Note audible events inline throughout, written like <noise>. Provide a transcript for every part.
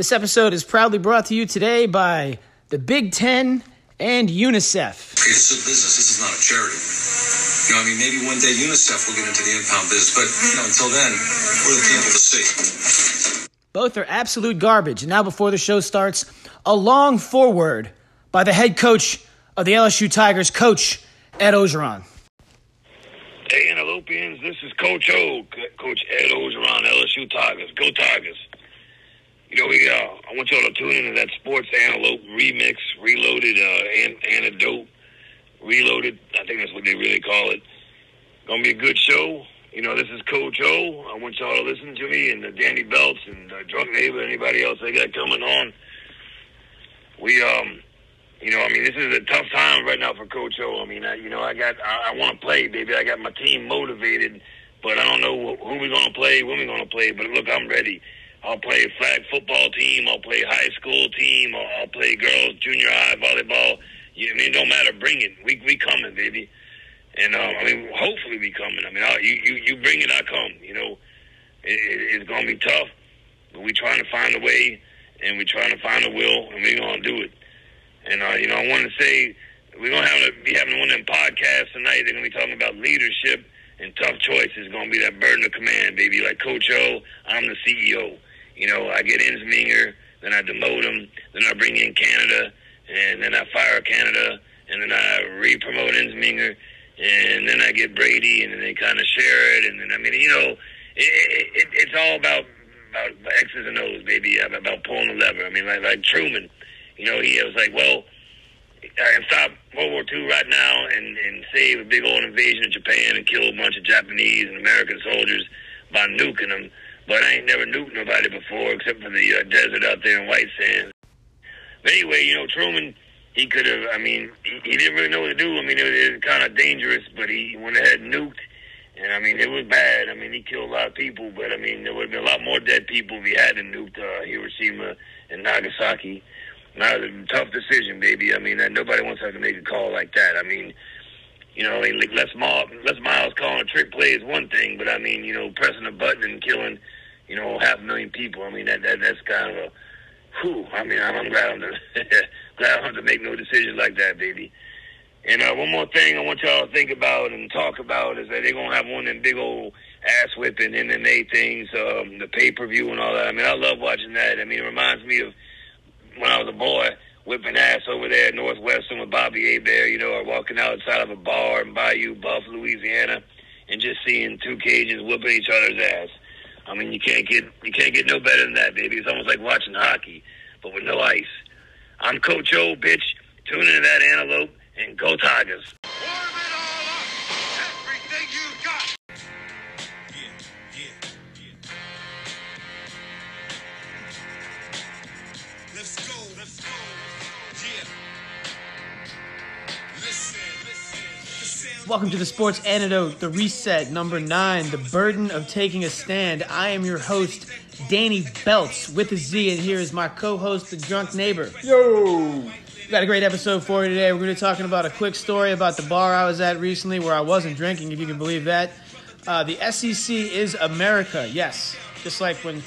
This episode is proudly brought to you today by the Big Ten and UNICEF. Okay, this is a business. This is not a charity. You know, I mean, maybe one day UNICEF will get into the impound business, but you know, until then, we're the people to see. Both are absolute garbage. And now, before the show starts, a long foreword by the head coach of the LSU Tigers, Coach Ed Orgeron. Hey, Antelopians, this is Coach O, Coach Ed Orgeron, LSU Tigers. Go Tigers. You know, we, uh, I want y'all to tune into that Sports Antelope remix, reloaded, uh, an- antidote, reloaded. I think that's what they really call it. Gonna be a good show. You know, this is Coach O. I want y'all to listen to me and uh, Danny Beltz and uh, Drunk Neighbor, anybody else they got coming on. We, um, you know, I mean, this is a tough time right now for Coach O. I mean, I, you know, I got, I, I want to play, baby. I got my team motivated, but I don't know who we're to play, when we're to play. But look, I'm ready. I'll play flag football team. I'll play high school team. I'll, I'll play girls, junior high volleyball. You, I mean, no matter, bring it. We we coming, baby. And um, I mean, hopefully we coming. I mean, I, you you you bring it, I come. You know, it, it, it's gonna be tough, but we trying to find a way, and we trying to find a will, and we gonna do it. And uh, you know, I want to say we're gonna have to be having one of them podcasts tonight. They're gonna be talking about leadership and tough choices. Gonna be that burden of command, baby. Like Coach O, I'm the CEO. You know, I get Ensminger, then I demote him, then I bring in Canada, and then I fire Canada, and then I re-promote Ensminger, and then I get Brady, and then they kind of share it, and then I mean, you know, it, it, it's all about about X's and O's, baby, about pulling the lever. I mean, like like Truman, you know, he was like, well, I can stop World War II right now and and save a big old invasion of Japan and kill a bunch of Japanese and American soldiers by nuking them but I ain't never nuked nobody before except for the uh, desert out there in White Sands. But anyway, you know, Truman, he could have, I mean, he, he didn't really know what to do. I mean, it was, was kind of dangerous, but he went ahead and nuked. And I mean, it was bad. I mean, he killed a lot of people, but I mean, there would have been a lot more dead people if he hadn't nuked uh, Hiroshima and Nagasaki. Now, a tough decision, baby. I mean, nobody wants to have to make a call like that. I mean, you know, I mean, like Les Miles, Les Miles calling a trick play is one thing, but I mean, you know, pressing a button and killing you know, half a million people. I mean, that, that that's kind of a, whew. I mean, I'm, I'm glad I'm <laughs> glad I don't have to make no decisions like that, baby. And uh, one more thing I want y'all to think about and talk about is that they're gonna have one of them big old ass whipping MMA things, um, the pay per view and all that. I mean, I love watching that. I mean, it reminds me of when I was a boy whipping ass over there at Northwestern with Bobby Hebert, you know, or walking outside of a bar in Bayou Buff, Louisiana, and just seeing two Cajuns whipping each other's ass. I mean, you can't get you can't get no better than that, baby. It's almost like watching hockey, but with no ice. I'm Coach O, bitch. Tune into that antelope and go Tigers. Welcome to the Sports Antidote, the reset number nine, the burden of taking a stand. I am your host, Danny Beltz, with a Z, and here is my co-host, the drunk neighbor. Yo! We got a great episode for you today. We're going to be talking about a quick story about the bar I was at recently where I wasn't drinking, if you can believe that. Uh, the SEC is America, yes. Just like when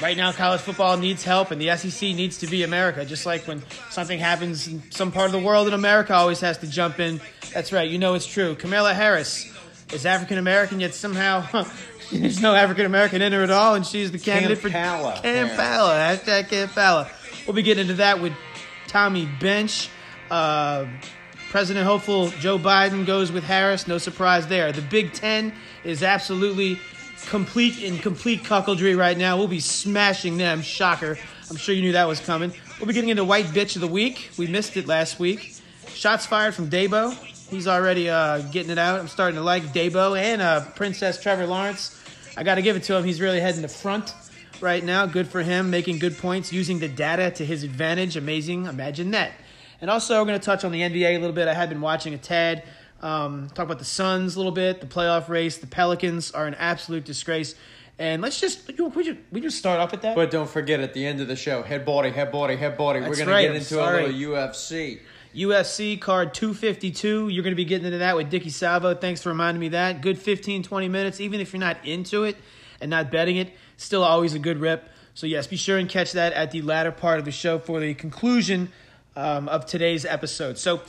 right now college football needs help and the SEC needs to be America. Just like when something happens in some part of the world and America always has to jump in that's right. You know it's true. Kamala Harris is African American, yet somehow huh, <laughs> there's no African American in her at all, and she's the candidate Kampala. for Kampala. Hashtag Kampala. We'll be getting into that with Tommy Bench. Uh, President hopeful Joe Biden goes with Harris. No surprise there. The Big Ten is absolutely complete in complete cuckoldry right now. We'll be smashing them. Shocker. I'm sure you knew that was coming. We'll be getting into White Bitch of the Week. We missed it last week. Shots fired from Dabo. He's already uh, getting it out. I'm starting to like Dabo and uh, Princess Trevor Lawrence. I got to give it to him. He's really heading the front right now. Good for him, making good points, using the data to his advantage. Amazing. Imagine that. And also, we're going to touch on the NBA a little bit. I have been watching a tad. Um, talk about the Suns a little bit, the playoff race. The Pelicans are an absolute disgrace. And let's just we just, we just start off at that. But don't forget at the end of the show, head body, head body, head body. That's We're gonna right, get I'm into sorry. a little UFC. UFC card 252. You're going to be getting into that with Dicky Salvo. Thanks for reminding me that. Good 15, 20 minutes. Even if you're not into it and not betting it, still always a good rip. So yes, be sure and catch that at the latter part of the show for the conclusion um, of today's episode. So,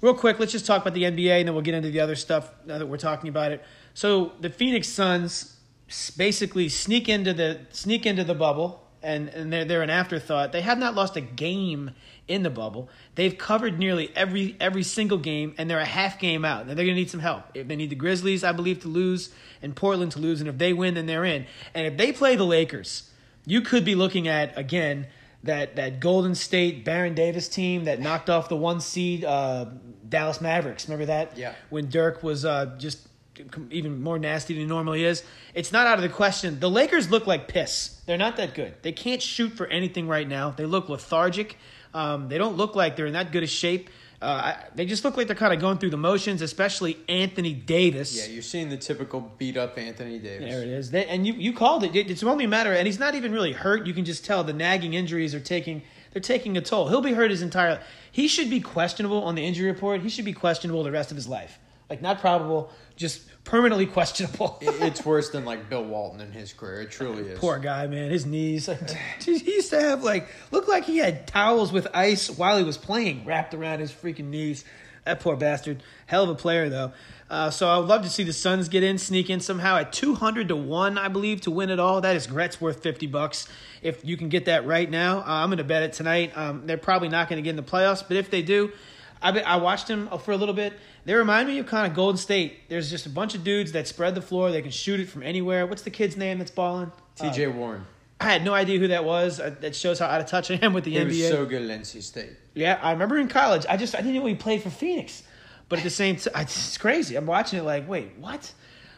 real quick, let's just talk about the NBA, and then we'll get into the other stuff now that we're talking about it. So the Phoenix Suns basically sneak into the sneak into the bubble, and and they're they're an afterthought. They have not lost a game in the bubble. They've covered nearly every every single game, and they're a half game out. Now they're going to need some help. If they need the Grizzlies, I believe, to lose, and Portland to lose, and if they win, then they're in. And if they play the Lakers, you could be looking at again that that Golden State Baron Davis team that knocked off the one seed uh, Dallas Mavericks. Remember that? Yeah. When Dirk was uh, just even more nasty than he normally is. It's not out of the question. The Lakers look like piss. They're not that good. They can't shoot for anything right now. They look lethargic. Um, they don't look like they're in that good a shape. Uh, I- they just look like they're kind of going through the motions, especially Anthony Davis. Yeah, you're seeing the typical beat up Anthony Davis. There it is. They, and you, you called it. It- It's only a matter, and he's not even really hurt. You can just tell the nagging injuries are taking they're taking a toll. He'll be hurt his entire. He should be questionable on the injury report. He should be questionable the rest of his life. Like not probable, just permanently questionable. It's worse than like Bill Walton in his career. It truly is. Poor guy, man. His knees. <laughs> he used to have like looked like he had towels with ice while he was playing wrapped around his freaking knees. That poor bastard. Hell of a player though. Uh, so I would love to see the Suns get in, sneak in somehow at two hundred to one, I believe, to win it all. That is Gretz worth fifty bucks if you can get that right now. Uh, I'm going to bet it tonight. Um, they're probably not going to get in the playoffs, but if they do, I, I watched them for a little bit. They remind me of kind of Golden State. There's just a bunch of dudes that spread the floor. They can shoot it from anywhere. What's the kid's name that's balling? T.J. Warren. I had no idea who that was. Uh, That shows how out of touch I am with the He NBA. was so good at NC State. yeah, I remember in college. I just I didn't know he played for Phoenix, but at the same time, it's crazy. I'm watching it like, wait, what?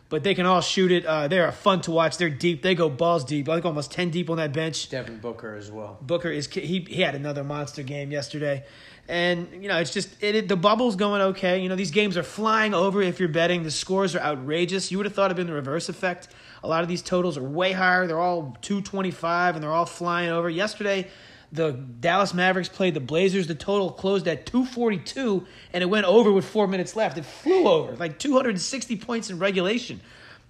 But they can all shoot it. Uh, they are fun to watch. They're deep. They go balls deep. I think almost ten deep on that bench. Devin Booker as well. Booker is he he had another monster game yesterday, and you know it's just it, it the bubble's going okay. You know these games are flying over. If you're betting, the scores are outrageous. You would have thought it'd been the reverse effect. A lot of these totals are way higher. They're all two twenty five, and they're all flying over. Yesterday, the Dallas Mavericks played the Blazers. The total closed at two forty two, and it went over with four minutes left. It flew over like two hundred and sixty points in regulation.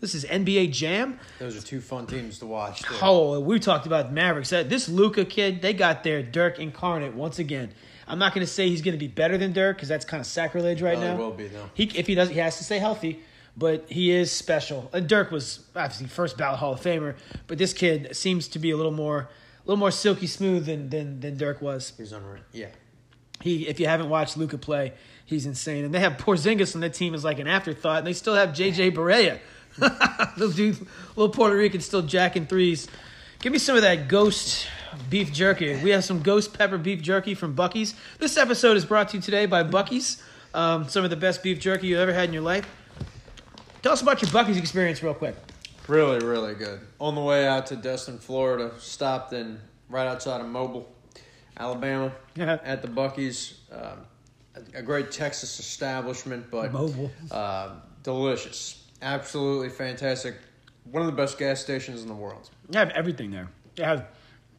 This is NBA Jam. Those are two fun teams to watch. Too. Oh, we talked about Mavericks. Uh, This Luka kid, they got their Dirk incarnate once again. I'm not going to say he's going to be better than Dirk because that's kind of sacrilege right he now. will be, though. He, if he does, he has to stay healthy. But he is special. Uh, Dirk was obviously first ballot Hall of Famer, but this kid seems to be a little more, a little more silky smooth than than, than Dirk was. He's unreal. Yeah. He, if you haven't watched Luka play, he's insane. And they have Porzingis on that team as like an afterthought, and they still have JJ Barea. <laughs> little dude, little Puerto Rican still jacking threes. Give me some of that ghost beef jerky. We have some ghost pepper beef jerky from Buc-ee's. This episode is brought to you today by Buc-ee's. Um, some of the best beef jerky you've ever had in your life. Tell us about your Buc-ee's experience, real quick. Really, really good. On the way out to Destin, Florida, stopped in right outside of Mobile, Alabama, <laughs> at the Buc-ee's. Um, a, a great Texas establishment, but Mobile. Uh, delicious, absolutely fantastic. One of the best gas stations in the world. They have everything there. They have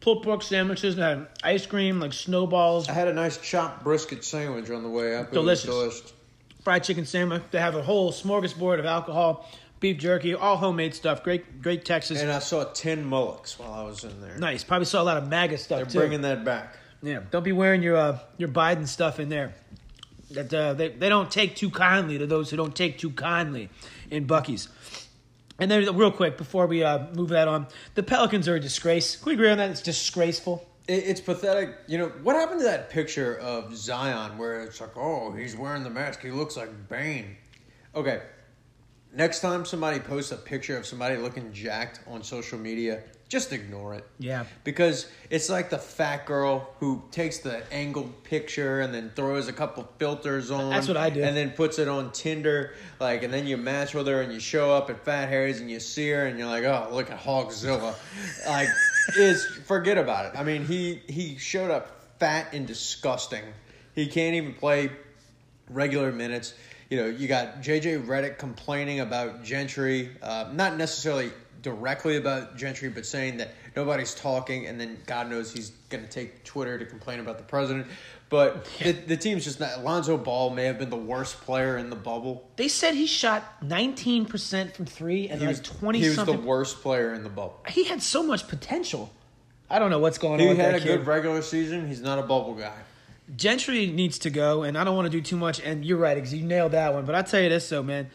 pulled pork sandwiches. They have ice cream, like snowballs. I had a nice chopped brisket sandwich on the way up. Delicious. delicious. fried chicken sandwich. They have a whole smorgasbord of alcohol, beef jerky, all homemade stuff. Great, great Texas. And I saw ten mullocks while I was in there. nice. Probably saw a lot of MAGA stuff too. They're too. bringing that back. yeah, don't be wearing your uh, your Biden stuff in there. That uh, they they don't take too kindly to those who don't take too kindly in Buc-ee's. And then, real quick before we uh, move that on, the Pelicans are a disgrace. Can we agree on that? It's disgraceful. It, it's pathetic. You know, what happened to that picture of Zion where it's like, oh, he's wearing the mask. He looks like Bane. Okay. Next time somebody posts a picture of somebody looking jacked on social media, just ignore it. Yeah. Because it's like the fat girl who takes the angled picture and then throws a couple filters on. That's what I do. And then puts it on Tinder, like, and then you match with her and you show up at Fat Harry's and you see her and you're like, oh, look at Hogzilla. <laughs> like, is forget about it. I mean, he he showed up fat and disgusting. He can't even play regular minutes. You know, you got JJ Redick complaining about Gentry, uh, not necessarily directly about Gentry, but saying that nobody's talking, and then God knows he's going to take Twitter to complain about the president. But the, the team's just not. Lonzo Ball may have been the worst player in the bubble. They said he shot 19% from three and He like was 20 He was something. the worst player in the bubble. he had so much potential. I don't know what's going He on. He had a kid. good regular season. He's not a bubble guy. Gentry needs to go, and I don't want to do too much. And you're right, because you nailed that one. But I tell you this, though, man,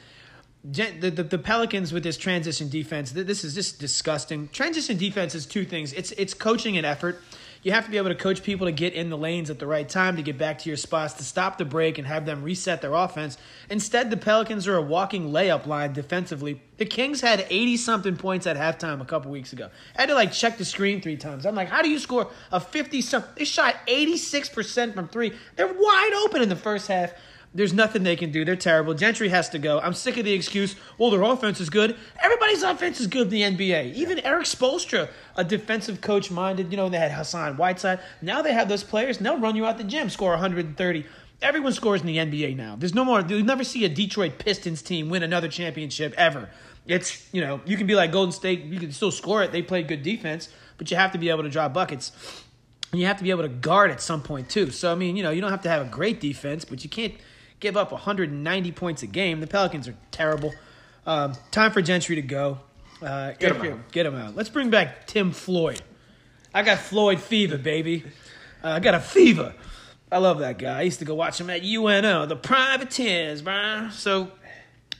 the, the the Pelicans with this transition defense, th- this is just disgusting. Transition defense is two things. It's it's coaching and effort. You have to be able to coach people to get in the lanes at the right time, to get back to your spots, to stop the break and have them reset their offense. Instead, the Pelicans are a walking layup line defensively. The Kings had 80 something points at halftime a couple weeks ago. I had to like check the screen three times. I'm like, how do you score a 50 something? They shot 86% from three. They're wide open in the first half. There's nothing they can do. They're terrible. Gentry has to go. I'm sick of the excuse, well, their offense is good. Everybody's offense is good in the NBA. Even Erik Spoelstra, a defensive coach minded, you know, they had Hassan Whiteside. Now they have those players, and they'll run you out the gym, score 130. Everyone scores in the NBA now. There's no more, you'll never see a Detroit Pistons team win another championship ever. It's, you know, you can be like Golden State, you can still score it. They play good defense, but you have to be able to draw buckets. And you have to be able to guard at some point too. So I mean, you know, you don't have to have a great defense, but you can't give up 190 points a game. The Pelicans are terrible. Um, time for Gentry to go. Uh, get him out. Get him out. Let's bring back Tim Floyd. I got Floyd fever, baby. Uh, I got a fever. I love that guy. I used to go watch him at UNO, the Privateers, bro. So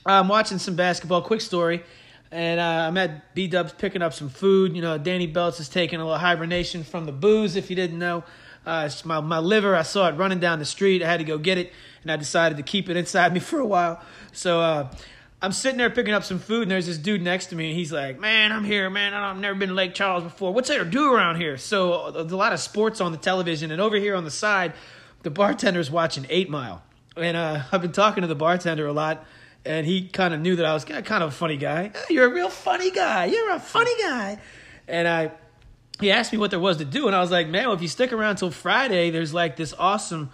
I'm watching some basketball. Quick story. And uh, I'm at B Dubs picking up some food. You know, Danny Beltz is taking a little hibernation from the booze, if you didn't know. Uh, my, my liver, I saw it running down the street. I had to go get it, and I decided to keep it inside <laughs> me for a while. So uh, I'm sitting there picking up some food, and there's this dude next to me, and he's like, Man, I'm here, man. I've never been to Lake Charles before. What's there to do around here? So uh, there's a lot of sports on the television, and over here on the side, the bartender's watching 8 Mile. And uh, I've been talking to the bartender a lot and he kind of knew that I was kind of a funny guy. "Eh, You're a real funny guy. You're a funny guy. And I, he asked me what there was to do, and I was like, man, well, if you stick around till Friday, there's like this awesome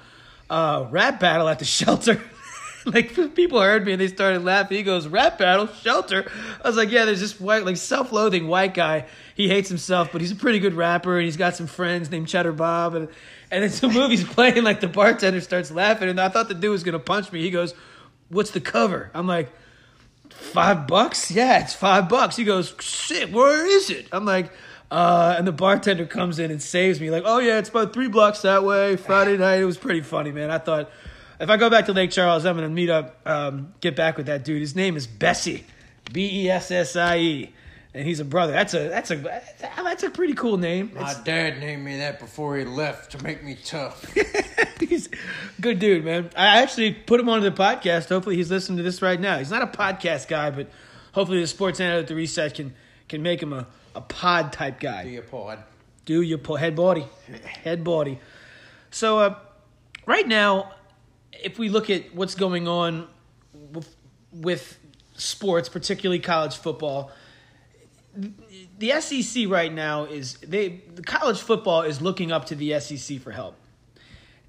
uh, rap battle at the <laughs> shelter. <laughs> like people heard me and they started laughing. He goes, rap battle, shelter. I was like, yeah, there's this white, like self-loathing white guy. He hates himself, but he's a pretty good rapper, and he's got some friends named Cheddar Bob, and and then some <laughs> movie's playing. Like the bartender starts laughing, and I thought the dude was gonna punch me. He goes, "What's the cover?" I'm like, five bucks? Yeah, it's five bucks. He goes, shit, where is it? I'm like, uh, and the bartender comes in and saves me, like, oh yeah, it's about three blocks that way. Friday <sighs> night, it was pretty funny, man. I thought if I go back to Lake Charles, I'm gonna meet up, um, get back with that dude. His name is Bessie, B E S S I E, and he's a brother. That's a that's a that's a pretty cool name. My dad named me that before he left to make me tough. <laughs> he's a good dude, man. I actually put him onto the podcast. Hopefully, he's listening to this right now. He's not a podcast guy, but hopefully, the sports analyst at the reset can can make him a, a pod type guy. Do your pod. Do your po- head body, <laughs> head body. So, uh, right now, if we look at what's going on with, with sports, particularly college football, the SEC right now is they the college football is looking up to the SEC for help.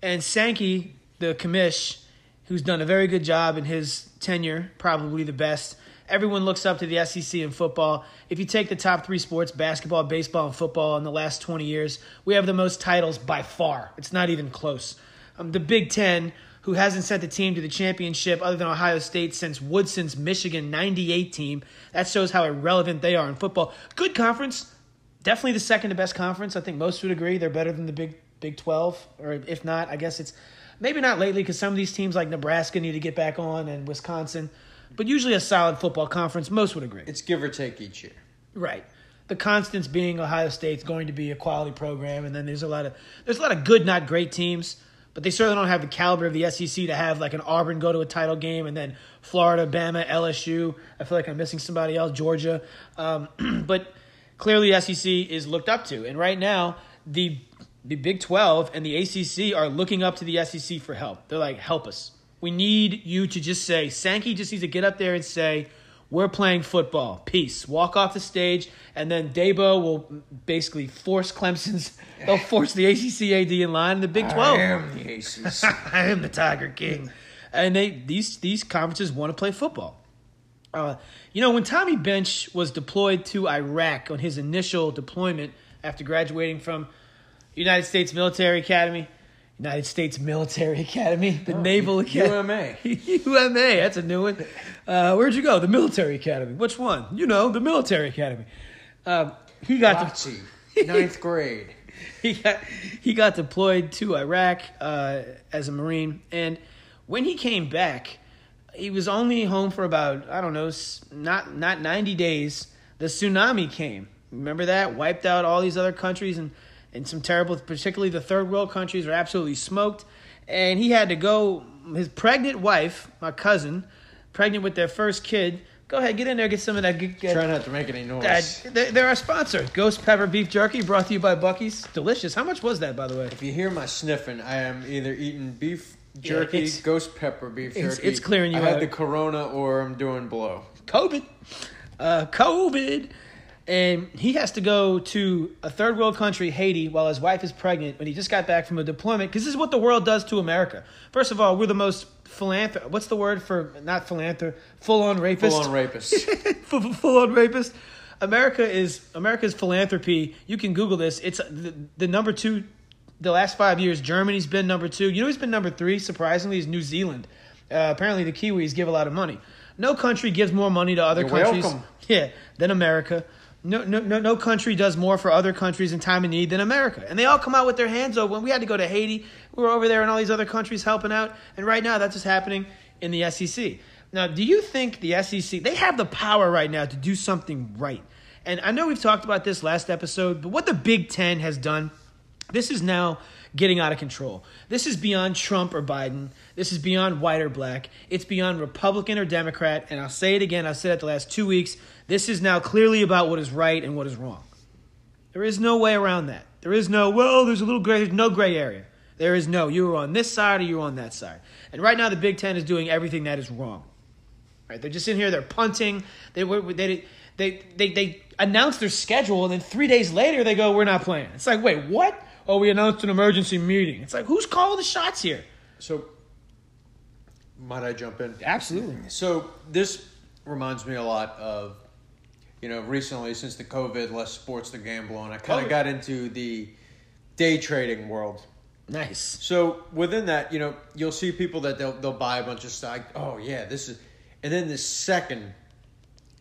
And Sankey, the commish, who's done a very good job in his tenure, probably the best. Everyone looks up to the SEC in football. If you take the top three sports, basketball, baseball, and football in the last 20 years, we have the most titles by far. It's not even close. Um, the Big Ten, who hasn't sent a team to the championship other than Ohio State since Woodson's Michigan 98 team, that shows how irrelevant they are in football. Good conference, definitely the second to best conference. I think most would agree they're better than the Big Big Twelve, or if not, I guess it's maybe not lately because some of these teams like Nebraska need to get back on and Wisconsin, but usually a solid football conference. Most would agree. It's give or take each year. Right. The constants being Ohio State's going to be a quality program, and then there's a lot of there's a lot of good, not great teams, but they certainly don't have the caliber of the SEC to have like an Auburn go to a title game, and then Florida, Bama, LSU. I feel like I'm missing somebody else, Georgia, um, <clears throat> but clearly SEC is looked up to, and right now the the Big 12 and the ACC are looking up to the SEC for help. They're like, help us. We need you to just say, Sankey just needs to get up there and say, we're playing football. Peace. Walk off the stage, and then Dabo will basically force Clemson's. <laughs> They'll force the ACC AD in line in the Big 12. I am the aces. <laughs> I am the Tiger King. And they these these conferences want to play football. Uh, you know, when Tommy Bench was deployed to Iraq on his initial deployment after graduating from United States Military Academy, United States Military Academy, the Naval Academy, UMA. UMA. <laughs> That's a new one. Uh, where'd you go? The Military Academy. Which one? You know, the Military Academy. Uh, he got to Nazi. Ninth grade. <laughs> he got he got deployed to Iraq uh, as a Marine, and when he came back, he was only home for about I don't know, not not ninety days. The tsunami came. Remember that wiped out all these other countries, and and some terrible, particularly the third world countries, were absolutely smoked. And he had to go. His pregnant wife, my cousin, pregnant with their first kid. Go ahead, get in there, get some of that. Get, get, Try not to make any noise. that- they're, they're our sponsor. Ghost Pepper Beef Jerky brought to you by Buc-ee's. Delicious. How much was that, by the way? If you hear my sniffing, I am either eating beef jerky, it's- ghost pepper beef jerky. it's- it's clearing you I had out. the corona, or I'm doing blow. COVID. Uh, COVID. And he has to go to a third world country, Haiti, while his wife is pregnant when he just got back from a deployment. Because this is what the world does to America. First of all, we're the most philanthrop. What's the word for not philanthrop? <laughs> Full on rapist. Full on rapist. full on rapist. America is America's philanthropy. You can Google this. It's the, the number two. The last five years, Germany's been number two. You know who's been number three? Surprisingly, is New Zealand. Uh, apparently, the Kiwis give a lot of money. No country gives more money to other You're countries. welcome. <laughs> Yeah, than America. No, no, no, no country does more for other countries in time of need than America. And they all come out with their hands open. We had to go to Haiti, we were over there in all these other countries helping out. And right now, that's just happening in the SEC. Now, do you think the SEC, they have the power right now to do something right? And I know we've talked about this last episode, but what the Big Ten has done, this is now getting out of control. This is beyond Trump or Biden. This is beyond white or black. It's beyond Republican or Democrat. And I'll say it again, I've said it the last two weeks. This is now clearly about what is right and what is wrong. There is no way around that. There is no, well, there's a little gray, there's no gray area. There is no, you were on this side or you were on that side. And right now, the Big Ten is doing everything that is wrong. Right? They're just in here, they're punting. They, they, they, they, they announce their schedule, and then three days later, they go, we're not playing. It's like, wait, what? Oh, we announced an emergency meeting. It's like, who's calling the shots here? So, might I jump in? Absolutely. So this reminds me a lot of, you know, recently since the COVID, less sports to gamble on. I kind Oh. of got into the day trading world. Nice. So within that, you know, you'll see people that they'll they'll buy a bunch of stock. Oh yeah, this is, and then the second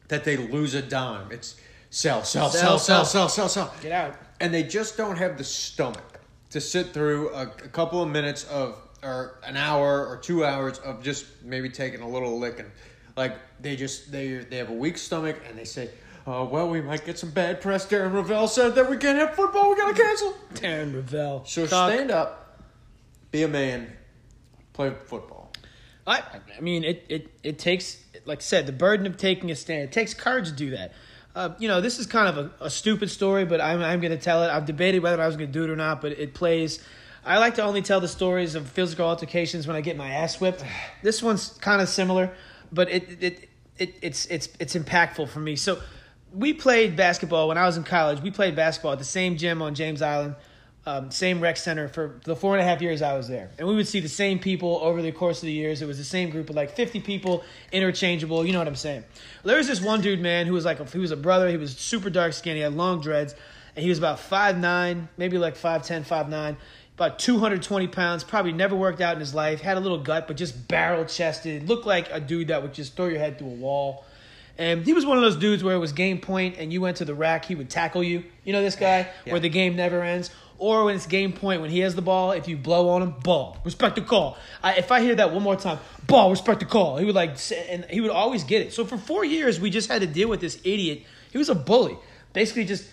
that they lose a dime, it's sell, sell, Sell, sell, sell, sell. sell, sell, sell. Get out. And they just don't have the stomach to sit through a, a couple of minutes of or an hour or two hours of just maybe taking a little licking. Like they just they they have a weak stomach and they say. Uh, well, we might get some bad press. Darren Ravel said that we can't have football. We gotta cancel. Darren Ravel. So stand up, be a man, play football. I, I mean, it, it, it takes, like I said, the burden of taking a stand. It takes courage to do that. Uh, you know, this is kind of a, a stupid story, but I'm, I'm going to tell it. I've debated whether I was going to do it or not, but it plays. I like to only tell the stories of physical altercations when I get my ass whipped. This one's kind of similar, but it, it, it, it's, it's, it's impactful for me. So we played basketball when I was in college. We played basketball at the same gym on James Island um, same rec center for the four and a half years I was there. And we would see the same people over the course of the years. It was the same group of like 50 people, interchangeable. You know what I'm saying? There was this one dude, man, who was like, a, he was a brother. He was super dark skinned. He had long dreads. And he was about 5'9, maybe like 5'10, 5'9, about 220 pounds. Probably never worked out in his life. Had a little gut, but just barrel chested. Looked like a dude that would just throw your head through a wall. And he was one of those dudes where it was game point and you went to the rack, he would tackle you. You know this guy Yeah. where the game never ends. Or when it's game point, when he has the ball, if you blow on him, ball, respect the call. I, if I hear that one more time, ball, respect the call, he would like, and he would always get it. So for four years, we just had to deal with this idiot. He was a bully, basically just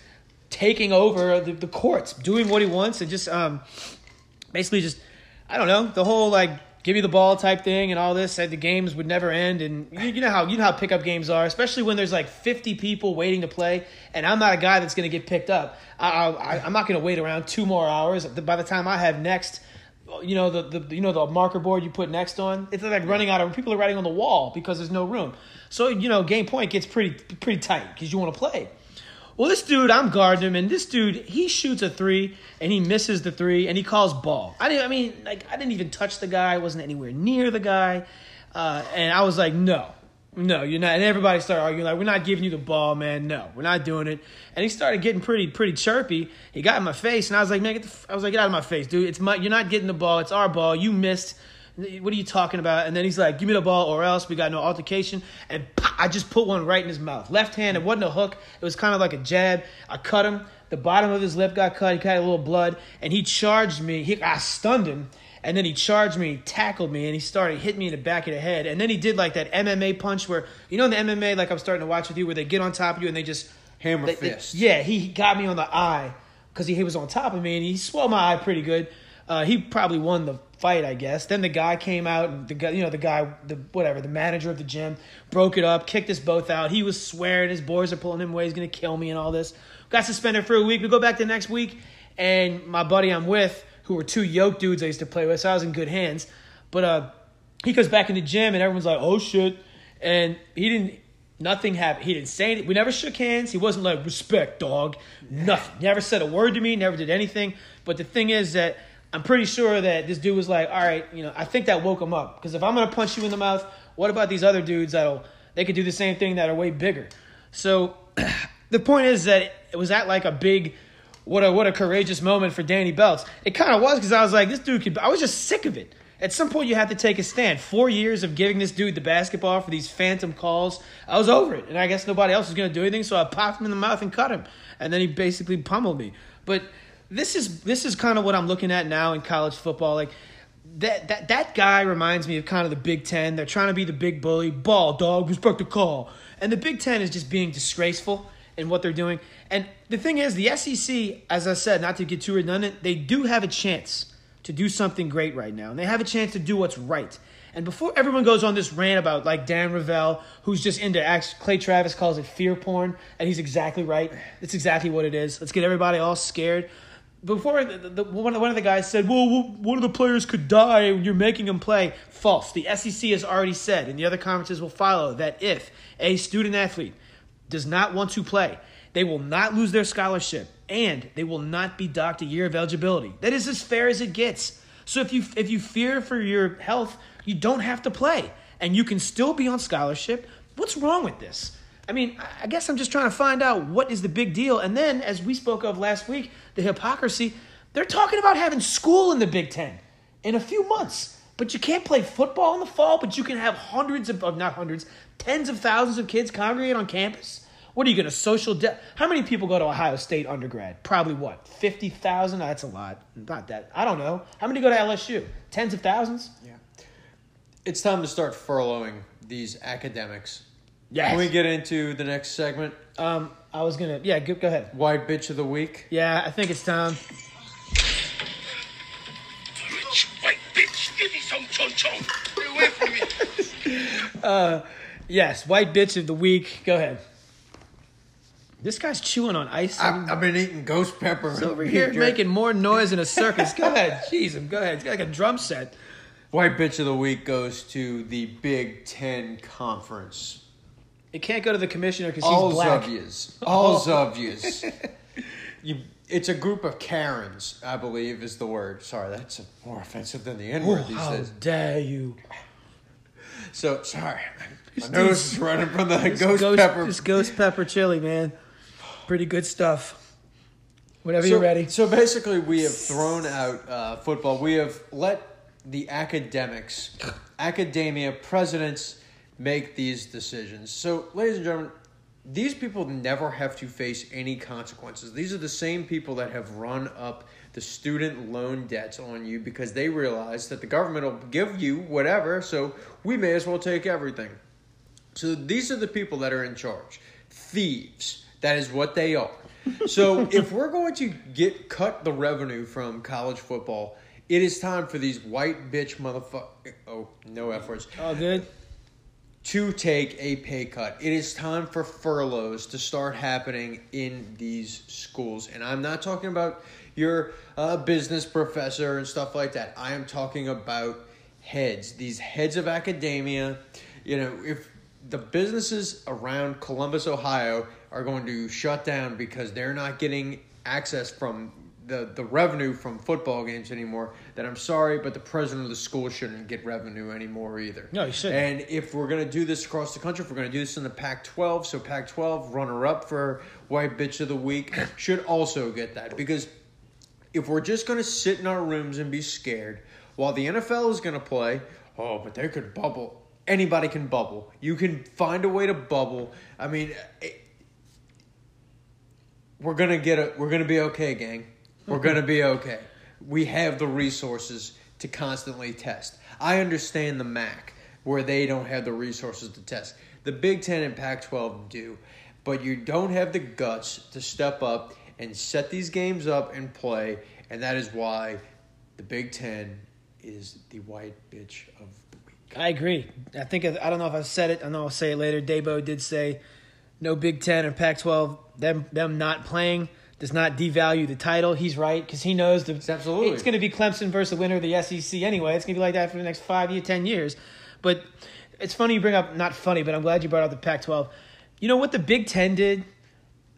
taking over the, the courts, doing what he wants, and just um, basically just I don't know the whole like give you the ball type thing and all this. Said the games would never end, and you, you know how you know how pickup games are, especially when there's like 50 people waiting to play, and I'm not a guy that's going to get picked up. I, I'm not going to wait around two more hours. By the time I have next. You know the, the you know the marker board you put next on. It's like running out of people are writing on the wall because there's no room. So you know game point gets pretty pretty tight because you want to play. Well, this dude, I'm guarding him, and this dude, he shoots a three, and he misses the three, and he calls ball. I didn't, I mean, like, I didn't even touch the guy. I wasn't anywhere near the guy, uh, and I was like, no, no, you're not. And everybody started arguing, like, we're not giving you the ball, man. No, we're not doing it. And he started getting pretty, pretty chirpy. He got in my face, and I was like, man. I was like, get out of my face, dude. It's my, you're not getting the ball. It's our ball. You missed. What are you talking about? And then he's like, give me the ball or else. We got no altercation. And pop, I just put one right in his mouth. Left hand. It wasn't a hook. It was kind of like a jab. I cut him. The bottom of his lip got cut. He got a little blood, and he charged me. He, I stunned him, and then he charged me, he tackled me, and he started hitting me in the back of the head. And then he did like that MMA punch where you know in the MMA, like I'm starting to watch with you, where they get on top of you and they just Hammer they- they- fist. yeah, he got me on the eye because he, he was on top of me and he swelled my eye pretty good. Uh, he probably won the fight, I guess. Then the guy came out, and the guy, you know, the guy, the whatever, the manager of the gym, broke it up, kicked us both out. He was swearing, his boys are pulling him away, he's gonna kill me and all this. Got suspended for a week. We go back the next week, and my buddy I'm with, who were two yoke dudes I used to play with, so I was in good hands. But uh, he goes back in the gym, and everyone's like, "Oh shit!" And he didn't. Nothing happened. He didn't say anything. We never shook hands. He wasn't like respect, dog. Nothing. Never said a word to me. Never did anything. But the thing is that I'm pretty sure that this dude was like, all right, you know, I think that woke him up. Because if I'm gonna punch you in the mouth, what about these other dudes that'll they could do the same thing that are way bigger? So <clears throat> the point is that it was at like a big what a what a courageous moment for Danny Beltz. It kind of was because I was like, this dude could. I was just sick of it. At some point, you have to take a stand. Four years of giving this dude the basketball for these phantom calls. I was over it, and I guess nobody else was going to do anything, so I popped him in the mouth and cut him, and then he basically pummeled me. But this is this is kind of what I'm looking at now in college football. Like that that that guy reminds me of kind of the Big Ten. They're trying to be the big bully, ball dog, respect the call, and the Big Ten is just being disgraceful in what they're doing. And the thing is, the SEC, as I said, not to get too redundant, they do have a chance to do something great right now, and they have a chance to do what's right. And before everyone goes on this rant about like Dan Ravel, who's just into act- Clay Travis calls it fear porn, and he's exactly right. It's exactly what it is. Let's get everybody all scared. Before the, the, one, of, one of the guys said, "Well, well, one of the players could die when you're making them play." False. The SEC has already said, and the other conferences will follow that if a student athlete does not want to play, they will not lose their scholarship and they will not be docked a year of eligibility. That is as fair as it gets. So if you if you fear for your health, you don't have to play and you can still be on scholarship. What's wrong with this? I mean, I guess I'm just trying to find out what is the big deal. And then as we spoke of last week, the hypocrisy, they're talking about having school in the Big 10 in a few months. But you can't play football in the fall, but you can have hundreds of, of not hundreds, tens of thousands of kids congregate on campus. What are you going to social? De- How many people go to Ohio State undergrad? Probably what? 50,000? That's a lot. Not that. I don't know. How many go to LSU? Tens of thousands? Yeah. It's time to start furloughing these academics. Yes. Can we get into the next segment? Um, I was going to, yeah, go, go ahead. White bitch of the week. Yeah, I think it's time. Rich white bitch, give me some chon chon. Stay away from me. <laughs> Yes, white bitch of the week. Go ahead. This guy's chewing on ice. I've, I've been eating ghost pepper. He's over <laughs> here making more noise in a circus. Go ahead. <laughs> Jeez, him. Go ahead. It's got like a drum set. White bitch of the week goes to the Big Ten Conference. It can't go to the commissioner because he's black. of yous. <laughs> All of yous. You, it's a group of Karens, I believe, is the word. Sorry, that's more offensive than the N Oh, word these how days. dare you? So sorry, my nose is running from the ghost, pepper. This ghost pepper chili, man. Pretty good stuff. Whenever so, you're ready. So basically, we have thrown out uh, football. We have let the academics, academia, presidents make these decisions. So, ladies and gentlemen, these people never have to face any consequences. These are the same people that have run up the student loan debts on you because they realize that the government will give you whatever, so we may as well take everything. So these are the people that are in charge. Thieves. That is what they are. So <laughs> if we're going to get cut the revenue from college football, it is time for these white bitch motherfucker oh no efforts. Oh, good. To take a pay cut. It is time for furloughs to start happening in these schools. And I'm not talking about your uh, business professor and stuff like that. I am talking about heads, these heads of academia. You know, if the businesses around Columbus, Ohio are going to shut down because they're not getting access from the, the revenue from football games anymore, then I'm sorry, but the president of the school shouldn't get revenue anymore either. No, he shouldn't. And if we're going to do this across the country, if we're going to do this in the Pac 12, so Pac 12 runner up for White Bitch of the Week should also get that. Because if we're just going to sit in our rooms and be scared while the NFL is going to play, oh, but they could bubble. Anybody can bubble. You can find a way to bubble. I mean, it, we're gonna get a, we're gonna be okay, gang. We're gonna be okay. We have the resources to constantly test. I understand the MAC where they don't have the resources to test. The Big Ten and Pac-12 do, but you don't have the guts to step up and set these games up and play, and that is why the Big Ten is the white bitch of the week. I agree. I think I don't know if I've said it. I know I'll say it later. Dabo did say no Big Ten or Pac-12. Them them not playing does not devalue the title. He's right because he knows the, It's absolutely. it's going to be Clemson versus the winner of the SEC anyway. It's going to be like that for the next five year, ten years. But it's funny you bring up not funny, but I'm glad you brought up the Pac-12. You know what the Big Ten did?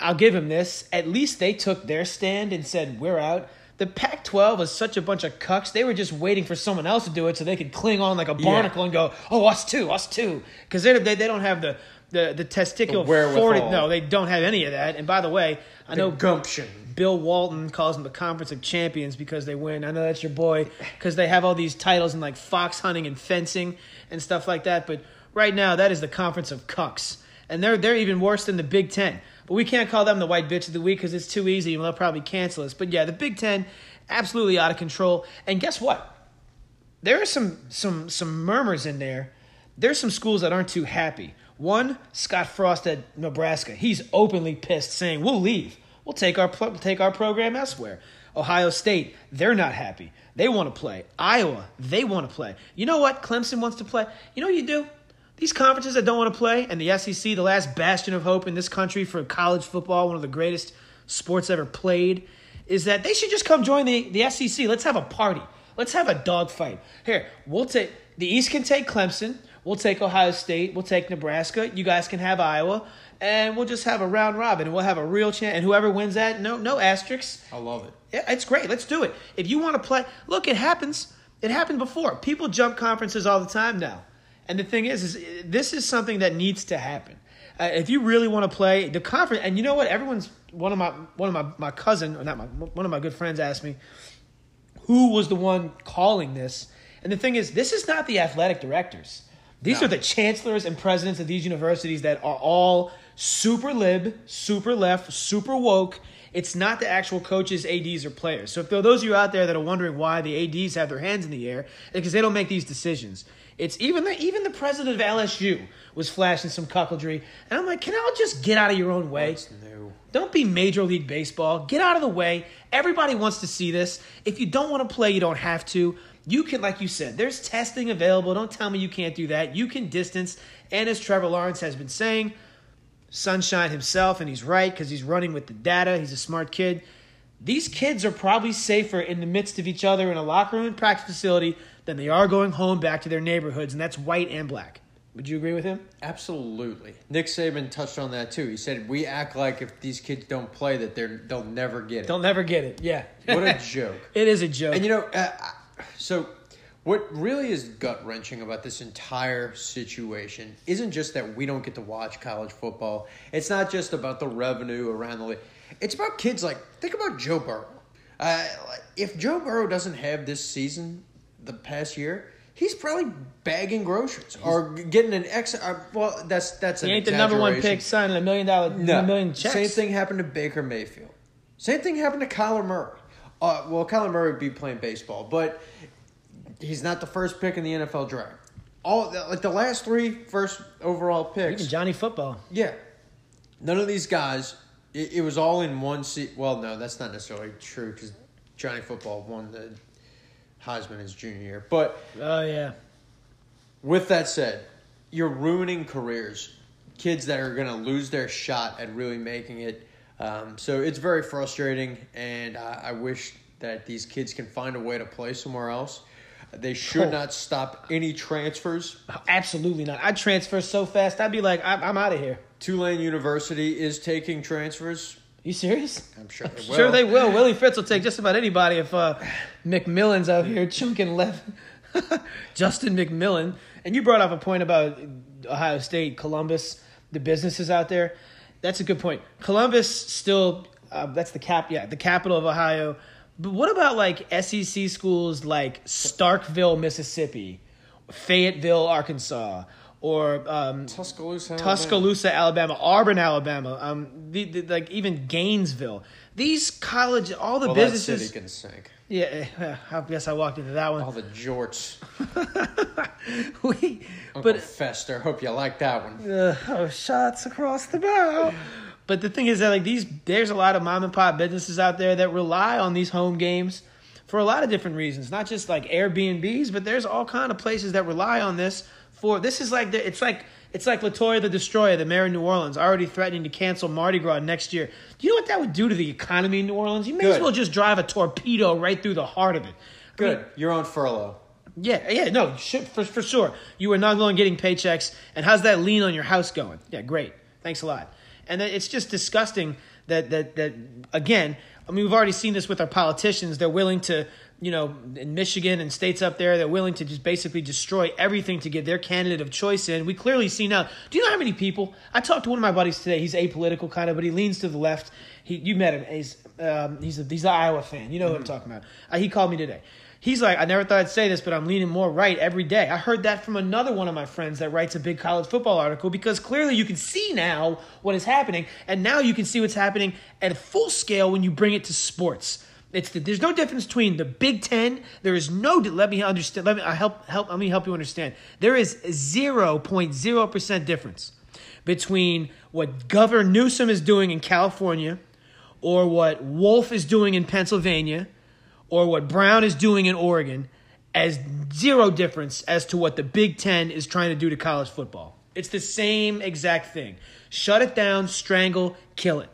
I'll give him this. At least they took their stand and said we're out. The Pac-12 was such a bunch of cucks. They were just waiting for someone else to do it so they could cling on like a barnacle and go, "Oh, us too, us too," because they, they they don't have the the the testicular The forti- No, they don't have any of that. And by the way, I know gumption. Bill Walton calls them the Conference of Champions because they win. I know that's your boy because they have all these titles in like fox hunting and fencing and stuff like that. But right now, that is the Conference of Cucks, and they're they're even worse than the Big Ten. But we can't call them the white bitch of the week because it's too easy, and they'll probably cancel us. But yeah, the Big Ten absolutely out of control. And guess what? there are some some some murmurs in there. There's some schools that aren't too happy. One, Scott Frost at Nebraska. He's openly pissed, saying, "We'll leave. We'll take our pl- take our program elsewhere." Ohio State, they're not happy. They want to play. Iowa, they want to play. You know what? Clemson wants to play. You know what you do? These conferences that don't want to play, and the SEC, the last bastion of hope in this country for college football, one of the greatest sports ever played, is that they should just come join the, the SEC. Let's have a party. Let's have a dogfight. Here, we'll take the East can take Clemson. We'll take Ohio State. We'll take Nebraska. You guys can have Iowa, and we'll just have a round robin. and We'll have a real chance. And whoever wins that, no no asterisks. I love it. Yeah, it's great. Let's do it. If you want to play, look, it happens. It happened before. People jump conferences all the time now. And the thing is, is this is something that needs to happen. Uh, if you really want to play the conference, and you know what, everyone's one of my one of my my cousin or not my one of my good friends asked me who was the one calling this. And the thing is, this is not the athletic directors. These No. are the chancellors and presidents of these universities that are all super lib, super left, super woke. It's not the actual coaches, ADs, or players. So if there are those of you out there that are wondering why the ADs have their hands in the air, it's because they don't make these decisions. It's even the even the president of LSU was flashing some cuckoldry, and I'm like, can I just get out of your own way? Don't be Major League Baseball. Get out of the way. Everybody wants to see this. If you don't want to play, you don't have to. You can, like you said, there's testing available. Don't tell me you can't do that. You can distance. And as Trevor Lawrence has been saying, Sunshine himself, and he's right because he's running with the data. He's a smart kid. These kids are probably safer in the midst of each other in a locker room and practice facility than they are going home back to their neighborhoods, and that's white and black. Would you agree with him? Absolutely. Nick Saban touched on that too. He said we act like if these kids don't play that they're they'll never get it. They'll never get it. Yeah. What a <laughs> joke. it is a joke. And you know, uh, so what really is gut wrenching about this entire situation isn't just that we don't get to watch college football. It's not just about the revenue around the league. It's about kids like think about Joe Burrow. Uh, if Joe Burrow doesn't have this season, the past year. He's probably bagging groceries or getting an ex. Uh, well, that's that's an He ain't the number one pick signing a million dollar No. million checks. Same thing happened to Baker Mayfield. Same thing happened to Kyler Murray. Uh, well, Kyler Murray would be playing baseball, but he's not the first pick in the NFL draft. All like the last three first overall picks. Even Johnny Football. Yeah, none of these guys. It, it was all in one seat. Well, no, that's not necessarily true because Johnny Football won the Heisman his junior year. But Oh yeah. with that said, you're ruining careers. Kids that are going to lose their shot at really making it. Um, so it's very frustrating, and I, I wish that these kids can find a way to play somewhere else. They should Oh. not stop any transfers. Absolutely not. I'd transfer so fast. I'd be like, I'm, I'm out of here. Tulane University is taking transfers. You serious? I'm sure <laughs> they will. Sure they will. Willie Fritz will take just about anybody if uh, McMillan's out here chunking left. <laughs> Justin McMillan. And you brought up a point about Ohio State, Columbus, the businesses out there. That's a good point. Columbus still, uh, that's the cap, yeah, the capital of Ohio. But what about like SEC schools like Starkville, Mississippi, Fayetteville, Arkansas, or um, Tuscaloosa. Tuscaloosa, Alabama, Auburn, Alabama, um, the, the, like even Gainesville. These college, all the Well, that businesses. city can sink. Yeah, I guess I walked into that one. All the jorts. <laughs> we, Uncle but Fester. Hope you like that one. uh, oh, shots across the bow. But the thing is that like these, there's a lot of mom and pop businesses out there that rely on these home games for a lot of different reasons. Not just like Airbnbs, but there's all kind of places that rely on this for. This is like the, it's like it's like Latoya the Destroyer, the mayor of New Orleans, already threatening to cancel Mardi Gras next year. Do you know what that would do to the economy in New Orleans? You may as well just drive a torpedo right through the heart of it. I mean, Good. You're on furlough. yeah, yeah, no, for, for sure. You are not going getting paychecks. And how's that lien on your house going? Yeah, great. Thanks a lot. And it's just disgusting that, that, that again, I mean, we've already seen this with our politicians. They're willing to, you know, in Michigan and states up there, they're willing to just basically destroy everything to get their candidate of choice in. We clearly see now. Do you know how many people? I talked to one of my buddies today. He's apolitical kind of, but he leans to the left. He, you met him. He's, um, he's, a, he's an Iowa fan. You know what I'm talking about. Uh, he called me today. He's like, I never thought I'd say this, but I'm leaning more right every day. I heard that from another one of my friends that writes a big college football article because clearly you can see now what is happening, and now you can see what's happening at full scale when you bring it to sports. It's the, there's no difference between the Big Ten. There is no. Let me understand. Let me I help help. Let me help you understand. There is zero point zero percent difference between what Governor Newsom is doing in California, or what Wolf is doing in Pennsylvania, or what Brown is doing in Oregon as zero difference as to what the Big Ten is trying to do to college football. It's the same exact thing. Shut it down, strangle, kill it.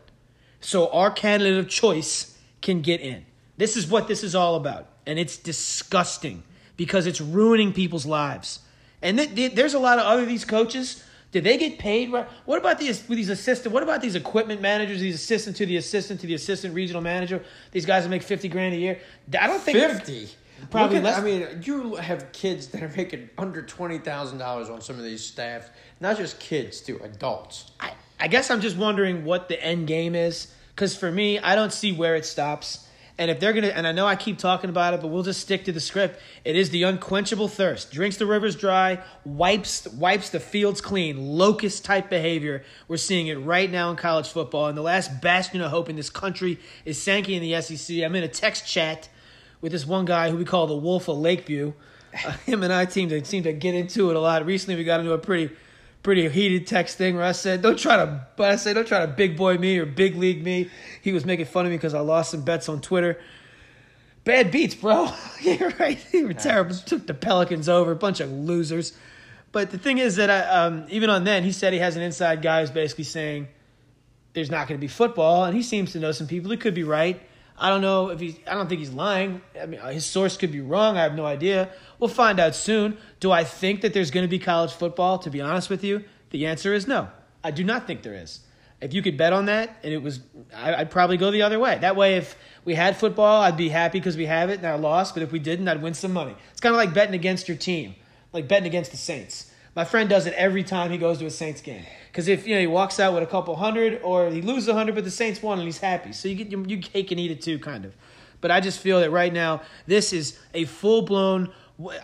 So our candidate of choice can get in. This is what this is all about. And it's disgusting because it's ruining people's lives. And th- th- there's a lot of other these coaches. Did they get paid right? What about these with these assistant? What about these equipment managers? These assistant to the assistant to the assistant regional manager. These guys that make fifty grand a year. I don't think Fifty. Probably at- less- I mean, you have kids that are making under twenty thousand dollars on some of these staffs. Not just kids, too, adults. I, I guess I'm just wondering what the end game is. Because for me, I don't see where it stops. And if they're gonna, and I know I keep talking about it, but we'll just stick to the script. It is the unquenchable thirst. Drinks the rivers dry, wipes wipes the fields clean. Locust type behavior. We're seeing it right now in college football. And the last bastion of hope in this country is Sankey in the SEC. I'm in a text chat with this one guy who we call the Wolf of Lakeview. Uh, <laughs> him and I seem to seem to get into it a lot. Recently, we got into a pretty pretty heated text thing where I said, "Don't try to," but I said, "Don't try to big boy me or big league me." He was making fun of me because I lost some bets on Twitter. Bad beats, bro. <laughs> You're right. They were terrible. Took the Pelicans over. Bunch of losers. But the thing is that I, um, even on then, he said he has an inside guy who's basically saying there's not going to be football, and he seems to know some people. He could be right. I don't know if he's. I don't think he's lying. I mean, his source could be wrong. I have no idea. We'll find out soon. Do I think that there's going to be college football? To be honest with you, the answer is no. I do not think there is. If you could bet on that, and it was, I- I'd probably go the other way. That way, if we had football, I'd be happy because we have it, and I lost. But if we didn't, I'd win some money. It's kind of like betting against your team, like betting against the Saints. My friend does it every time he goes to a Saints game. Because if you know he walks out with a couple hundred, or he loses a hundred, but the Saints won and he's happy, so you get you, you cake and eat it too, kind of. But I just feel that right now this is a full blown.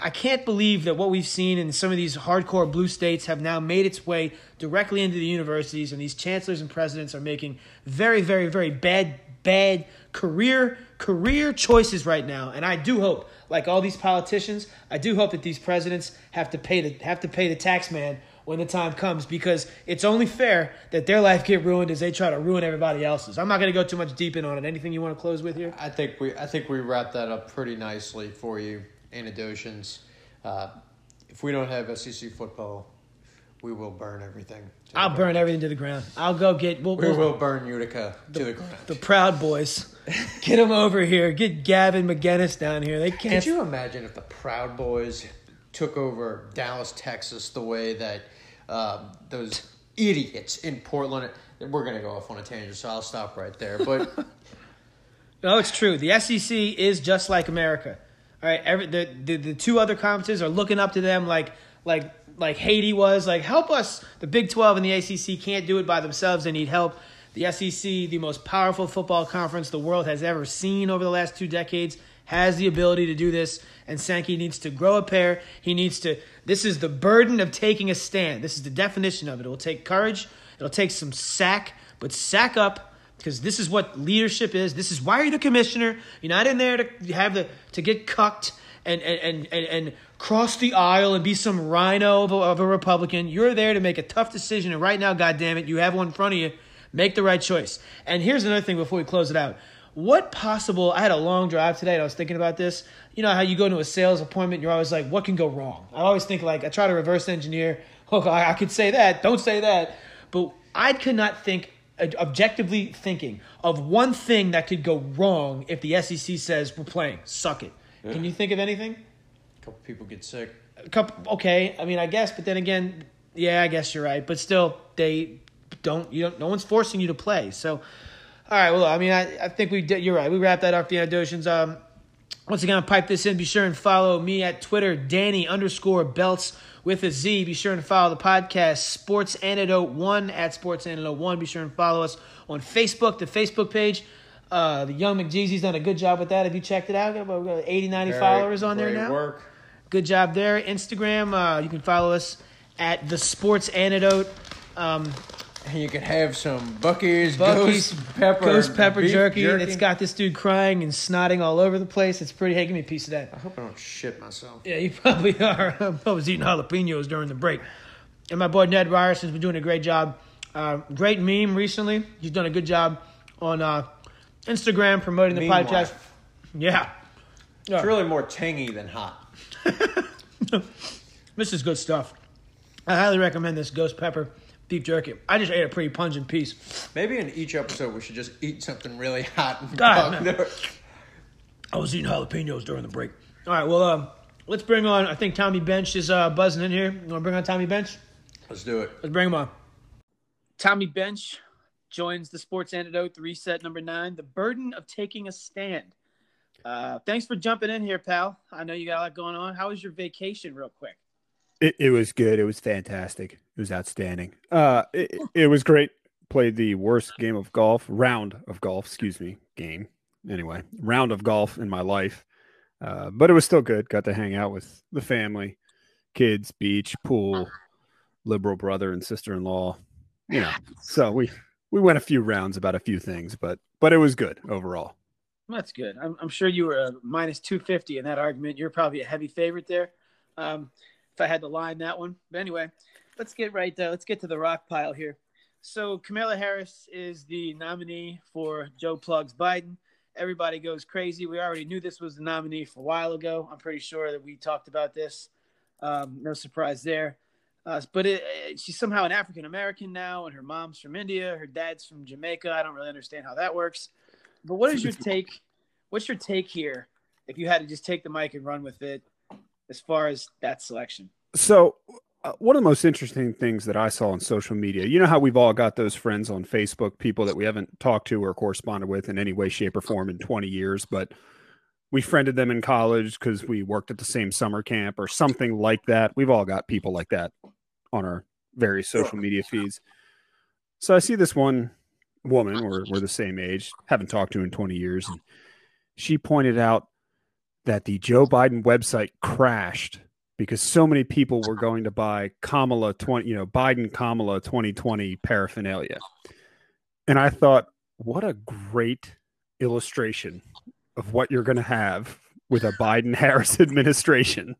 I can't believe that what we've seen in some of these hardcore blue states have now made its way directly into the universities, and these chancellors and presidents are making very, very, very bad, bad career career choices right now. And I do hope, like all these politicians, I do hope that these presidents have to pay the have to pay the tax man when the time comes because it's only fair that their life get ruined as they try to ruin everybody else's. I'm not going to go too much deep in on it. Anything you want to close with here? I think we I think we wrapped that up pretty nicely for you, Anadotians. Uh, if we don't have SEC football, we will burn everything. I'll ground. burn everything to the ground. I'll go get we'll, We we'll- will burn Utica to the ground. the Proud Boys. <laughs> Get them over here. Get Gavin McInnes down here. They can't. Could you imagine if the Proud Boys took over Dallas, Texas, the way that um, those idiots in Portland? We're gonna go off on a tangent, so I'll stop right there. But <laughs> No, it's true. The SEC is just like America. All right, every the, the the two other conferences are looking up to them like like like Haiti was. Like, help us. The Big Twelve and the ACC can't do it by themselves. They need help. The SEC, the most powerful football conference the world has ever seen over the last two decades, has the ability to do this, and Sankey needs to grow a pair. He needs to. This is the burden of taking a stand. This is the definition of it. It will take courage. It'll take some sack, but sack up because this is what leadership is. This is why you're the commissioner. You're not in there to have the to get cucked and and and and, cross the aisle and be some rhino of a, of a Republican. You're there to make a tough decision, and right now, God damn it, you have one in front of you. Make the right choice. And here's another thing before we close it out. What possible? I had a long drive today, and I was thinking about this. You know how you go to a sales appointment, you're always like, what can go wrong? I always think like I try to reverse engineer. Look, <laughs> oh, I, I could say that. Don't say that. But I could not think objectively thinking of one thing that could go wrong if the SEC says we're playing. Suck it. Yeah. Can you think of anything? A couple people get sick. A couple. Okay, I mean, I guess, but then again, yeah, I guess you're right. But still, they don't. You don't. No one's forcing you to play. So, all right. Well, I mean, I, I think we did. You're right. We wrapped that up. The Anadosians. Um, once again, I'll pipe this in. Be sure and follow me at Twitter, Danny underscore Beltz with a Z. Be sure and follow the podcast, Sports Antidote 1 at Sports Antidote 1. Be sure and follow us on Facebook, the Facebook page. Uh, the Young McJeezy's done a good job with that. Have you checked it out? We've got 80, 90 Very followers on there now. Work. Good job there. Instagram, uh, you can follow us at the Sports Antidote. Um, <laughs> you could have some Buc-ee's, Buc-ee's ghost pepper, ghost pepper jerky, jerky. It's got this dude crying and snotting all over the place. It's pretty. Hey, give me a piece of that. I hope I don't shit myself. Yeah, you <laughs> probably are. I was eating jalapenos during the break. And my boy Ned Ryerson's been doing a great job. Uh, great meme recently. He's done a good job on uh, Instagram promoting the podcast. Yeah. It's really more tangy than hot. <laughs> this is good stuff. I highly recommend this ghost pepper beef jerky. I just ate a pretty pungent piece. Maybe in each episode we should just eat something really hot and God, <laughs> I was eating jalapenos during the break. All right, well, um, let's bring on. I think Tommy Bench is uh, buzzing in here. You want to bring on Tommy Bench? Let's do it. Let's bring him on. Tommy Bench joins the Sports Antidote, the reset number nine, the burden of taking a stand. Uh, thanks for jumping in here, pal. I know you got a lot going on. How was your vacation, real quick? It, it was good. It was fantastic. It was outstanding. Uh, it, it was great. Played the worst game of golf, round of golf, excuse me, game. Anyway, round of golf in my life. Uh, but it was still good. Got to hang out with the family, kids, beach, pool, liberal brother and sister in law. You know, so we we went a few rounds about a few things, but but it was good overall. That's good. I'm, I'm sure you were a minus 250 in that argument. You're probably a heavy favorite there. Um, if I had to line that one. But anyway, let's get right there. Let's get to the rock pile here. So Kamala Harris is the nominee for Joe Plugs Biden. Everybody goes crazy. We already knew this was the nominee for a while ago. I'm pretty sure that we talked about this. Um, no surprise there. Uh, but it, it, she's somehow an African American now, and her mom's from India. Her dad's from Jamaica. I don't really understand how that works. But what is your <laughs> take? What's your take here? If you had to just take the mic and run with it, as far as that selection. So, uh, one of the most interesting things that I saw on social media, you know how we've all got those friends on Facebook, people that we haven't talked to or corresponded with in any way, shape, or form in 20 years, but we friended them in college because we worked at the same summer camp or something like that. We've all got people like that on our various social media feeds. So I see this one woman, we're, we're the same age, haven't talked to in 20 years, and she pointed out that the Joe Biden website crashed because so many people were going to buy Kamala 20, you know, Biden Kamala 2020 paraphernalia. And I thought, what a great illustration of what you're going to have with a Biden Harris <laughs> administration.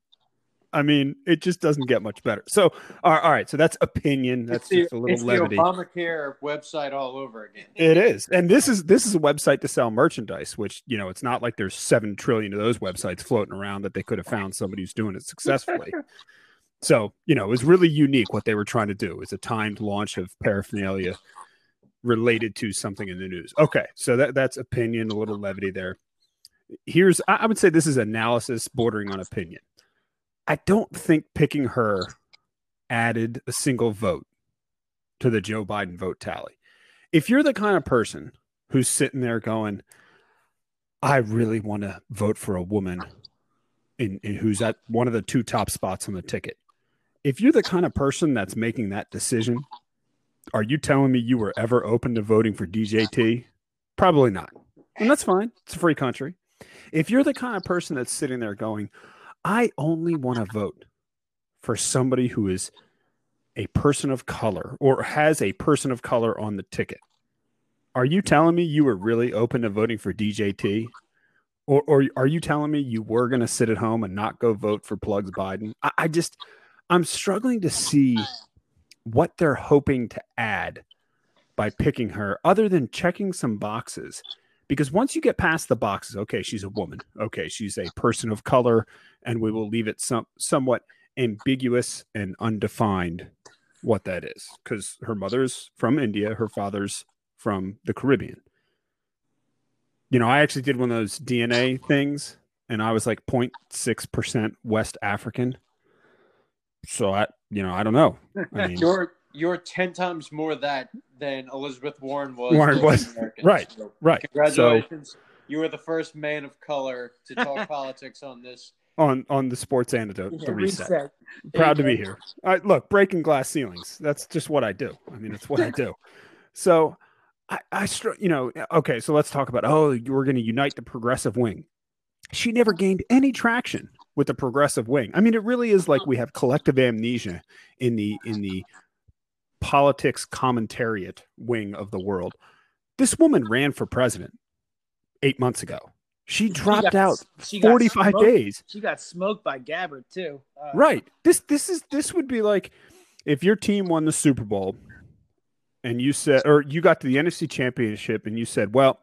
I mean, it just doesn't get much better. So, all right, all right so that's opinion. That's the, just a little levity. it's levity. the Obamacare website all over again. It is, and this is this is a website to sell merchandise. Which you know, it's not like there's seven trillion of those websites floating around that they could have found somebody who's doing it successfully. <laughs> so, you know, it was really unique what they were trying to do. It's a timed launch of paraphernalia related to something in the news. Okay, so that that's opinion, a little levity there. Here's, I would say, this is analysis bordering on opinion I don't think picking her added a single vote to the Joe Biden vote tally. If you're the kind of person who's sitting there going, I really want to vote for a woman in, in, who's at one of the two top spots on the ticket. If you're the kind of person that's making that decision, are you telling me you were ever open to voting for DJT? Probably not. And that's fine. It's a free country. If you're the kind of person that's sitting there going, I only want to vote for somebody who is a person of color or has a person of color on the ticket, are you telling me you were really open to voting for DJT? Or, or are you telling me you were going to sit at home and not go vote for Plugs Biden? I, I just, I'm struggling to see what they're hoping to add by picking her other than checking some boxes. Because once you get past the boxes, okay, she's a woman. Okay, she's a person of color, and we will leave it some somewhat ambiguous and undefined what that is. Because her mother's from India, her father's from the Caribbean. You know, I actually did one of those DNA things, and I was like 0.6% West African. So I, you know, I don't know. I <laughs> mean, You're you're ten times more that than Elizabeth Warren was. Warren was. <laughs> Right. So right. So Congratulations. you were the first man of color to talk <laughs> politics on this. On on the sports antidote, the reset. Reset. Proud to be here. Right, look, breaking glass ceilings. That's just what I do. I mean, it's what I do. So I, I str- you know, okay, so let's talk about oh, we're going to unite the progressive wing. She never gained any traction with the progressive wing. I mean, it really is like we have collective amnesia in the in the politics commentariat wing of the world. This woman ran for president eight months ago. She dropped got- out she 45 smoked. days. She got smoked by Gabbard too. Uh, Right. This this is this would be like if your team won the Super Bowl and you said or you got to the NFC championship and you said, Well,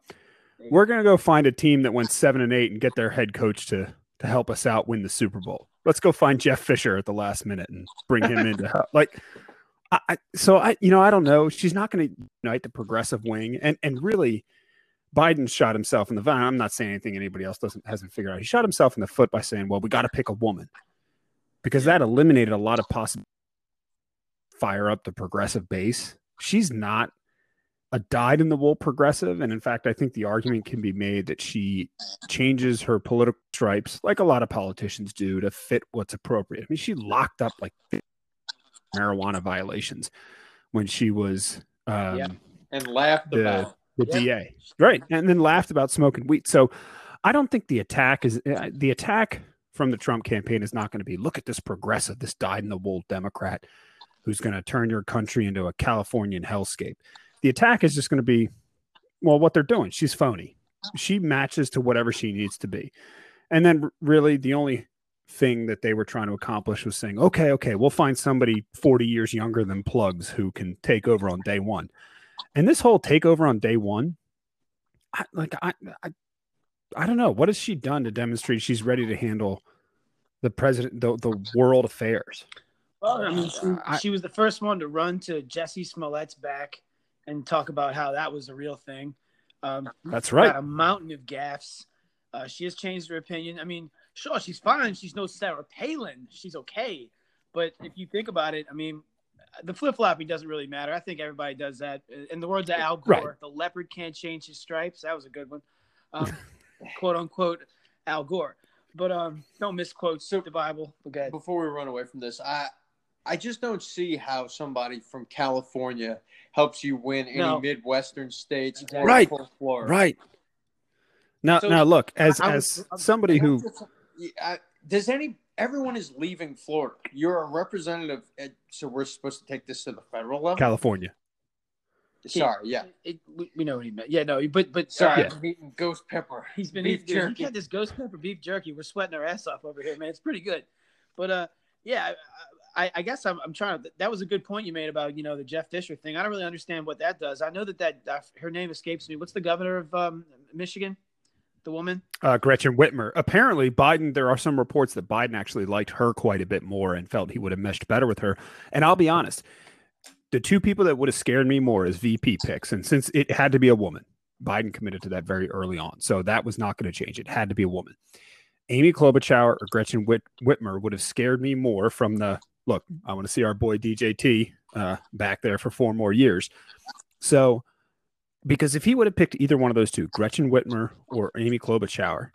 we're gonna go find a team that went seven and eight and get their head coach to to help us out win the Super Bowl. Let's go find Jeff Fisher at the last minute and bring him in to help. Like I, I so I you know, I don't know. She's not gonna unite the progressive wing and and really Biden shot himself in the foot. I'm not saying anything anybody else doesn't hasn't figured out. He shot himself in the foot by saying, "Well, we got to pick a woman," because that eliminated a lot of possible fire up the progressive base. She's not a dyed in the wool progressive, and in fact, I think the argument can be made that she changes her political stripes, like a lot of politicians do, to fit what's appropriate. I mean, she locked up like marijuana violations when she was um, Yeah. And laughed The- about. The Yeah. DA, right? And then laughed about smoking weed. So I don't think the attack is uh, the attack from the Trump campaign is not going to be look at this progressive, this dyed in the wool Democrat who's going to turn your country into a Californian hellscape. The attack is just going to be, well, what they're doing. She's phony. She matches to whatever she needs to be. And then really the only thing that they were trying to accomplish was saying, okay, okay, we'll find somebody 40 years younger than plugs who can take over on day one. And this whole takeover on day one, I, like I, I, I don't know what has she done to demonstrate she's ready to handle the president, the, the world affairs. Well, I mean, she, I- she was the first one to run to Jussie Smollett's back and talk about how that was a real thing. Um, That's right. a mountain of gaffes. Uh, she has changed her opinion. I mean, sure, she's fine. She's no Sarah Palin. She's okay. But if you think about it, I mean, the flip flopping doesn't really matter. I think everybody does that. In the words of Al Gore, Right. the leopard can't change his stripes. That was a good one. Um, <laughs> quote unquote Al Gore. But um, don't misquote So- the Bible. Okay. Before we run away from this, I I just don't see how somebody from California helps you win any No. Midwestern states Exactly. Right. full Florida. Right. Now, So, now look, as I as I'm- somebody who I- does any everyone is leaving Florida? You're a representative, at, so we're supposed to take this to the federal level. California, Sorry, yeah. It, we, we know what he meant. Yeah, no, but but Sorry, I'm eating ghost pepper. He's been beef eating, dude, jerky. he got this ghost pepper beef jerky. We're sweating our ass off over here, man. It's pretty good. But uh, yeah, I, I guess I'm, I'm trying to. That was a good point you made about you know the Jeff Fisher thing. I don't really understand what that does. I know that that uh, her name escapes me. What's the governor of um, Michigan? The woman. uh, Gretchen Whitmer. Apparently, Biden. There are some reports that Biden actually liked her quite a bit more and felt he would have meshed better with her. And I'll be honest, the two people that would have scared me more is VP picks, and since it had to be a woman, Biden committed to that very early on, so that was not going to change. It had to be a woman. Amy Klobuchar or Gretchen Whit- Whitmer would have scared me more from the look. I want to see our boy DJT uh, back there for four more years. So, because if he would have picked either one of those two, Gretchen Whitmer or Amy Klobuchar,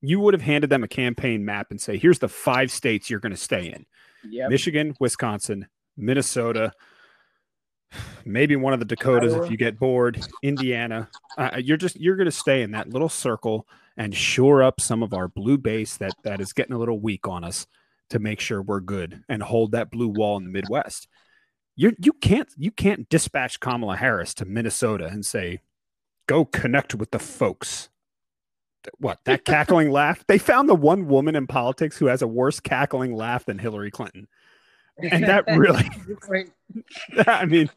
you would have handed them a campaign map and say, "Here's the five states you're going to stay in: Yeah. Michigan, Wisconsin, Minnesota." Maybe one of the Dakotas if you get bored. Indiana, uh, you're just you're going to stay in that little circle, and shore up some of our blue base that that is getting a little weak on us to make sure we're good and hold that blue wall in the Midwest. You you can't you can't dispatch Kamala Harris to Minnesota and say, "Go connect with the folks." What that <laughs> cackling laugh? They found the one woman in politics who has a worse cackling laugh than Hillary Clinton, and that <laughs> really, <laughs> I mean,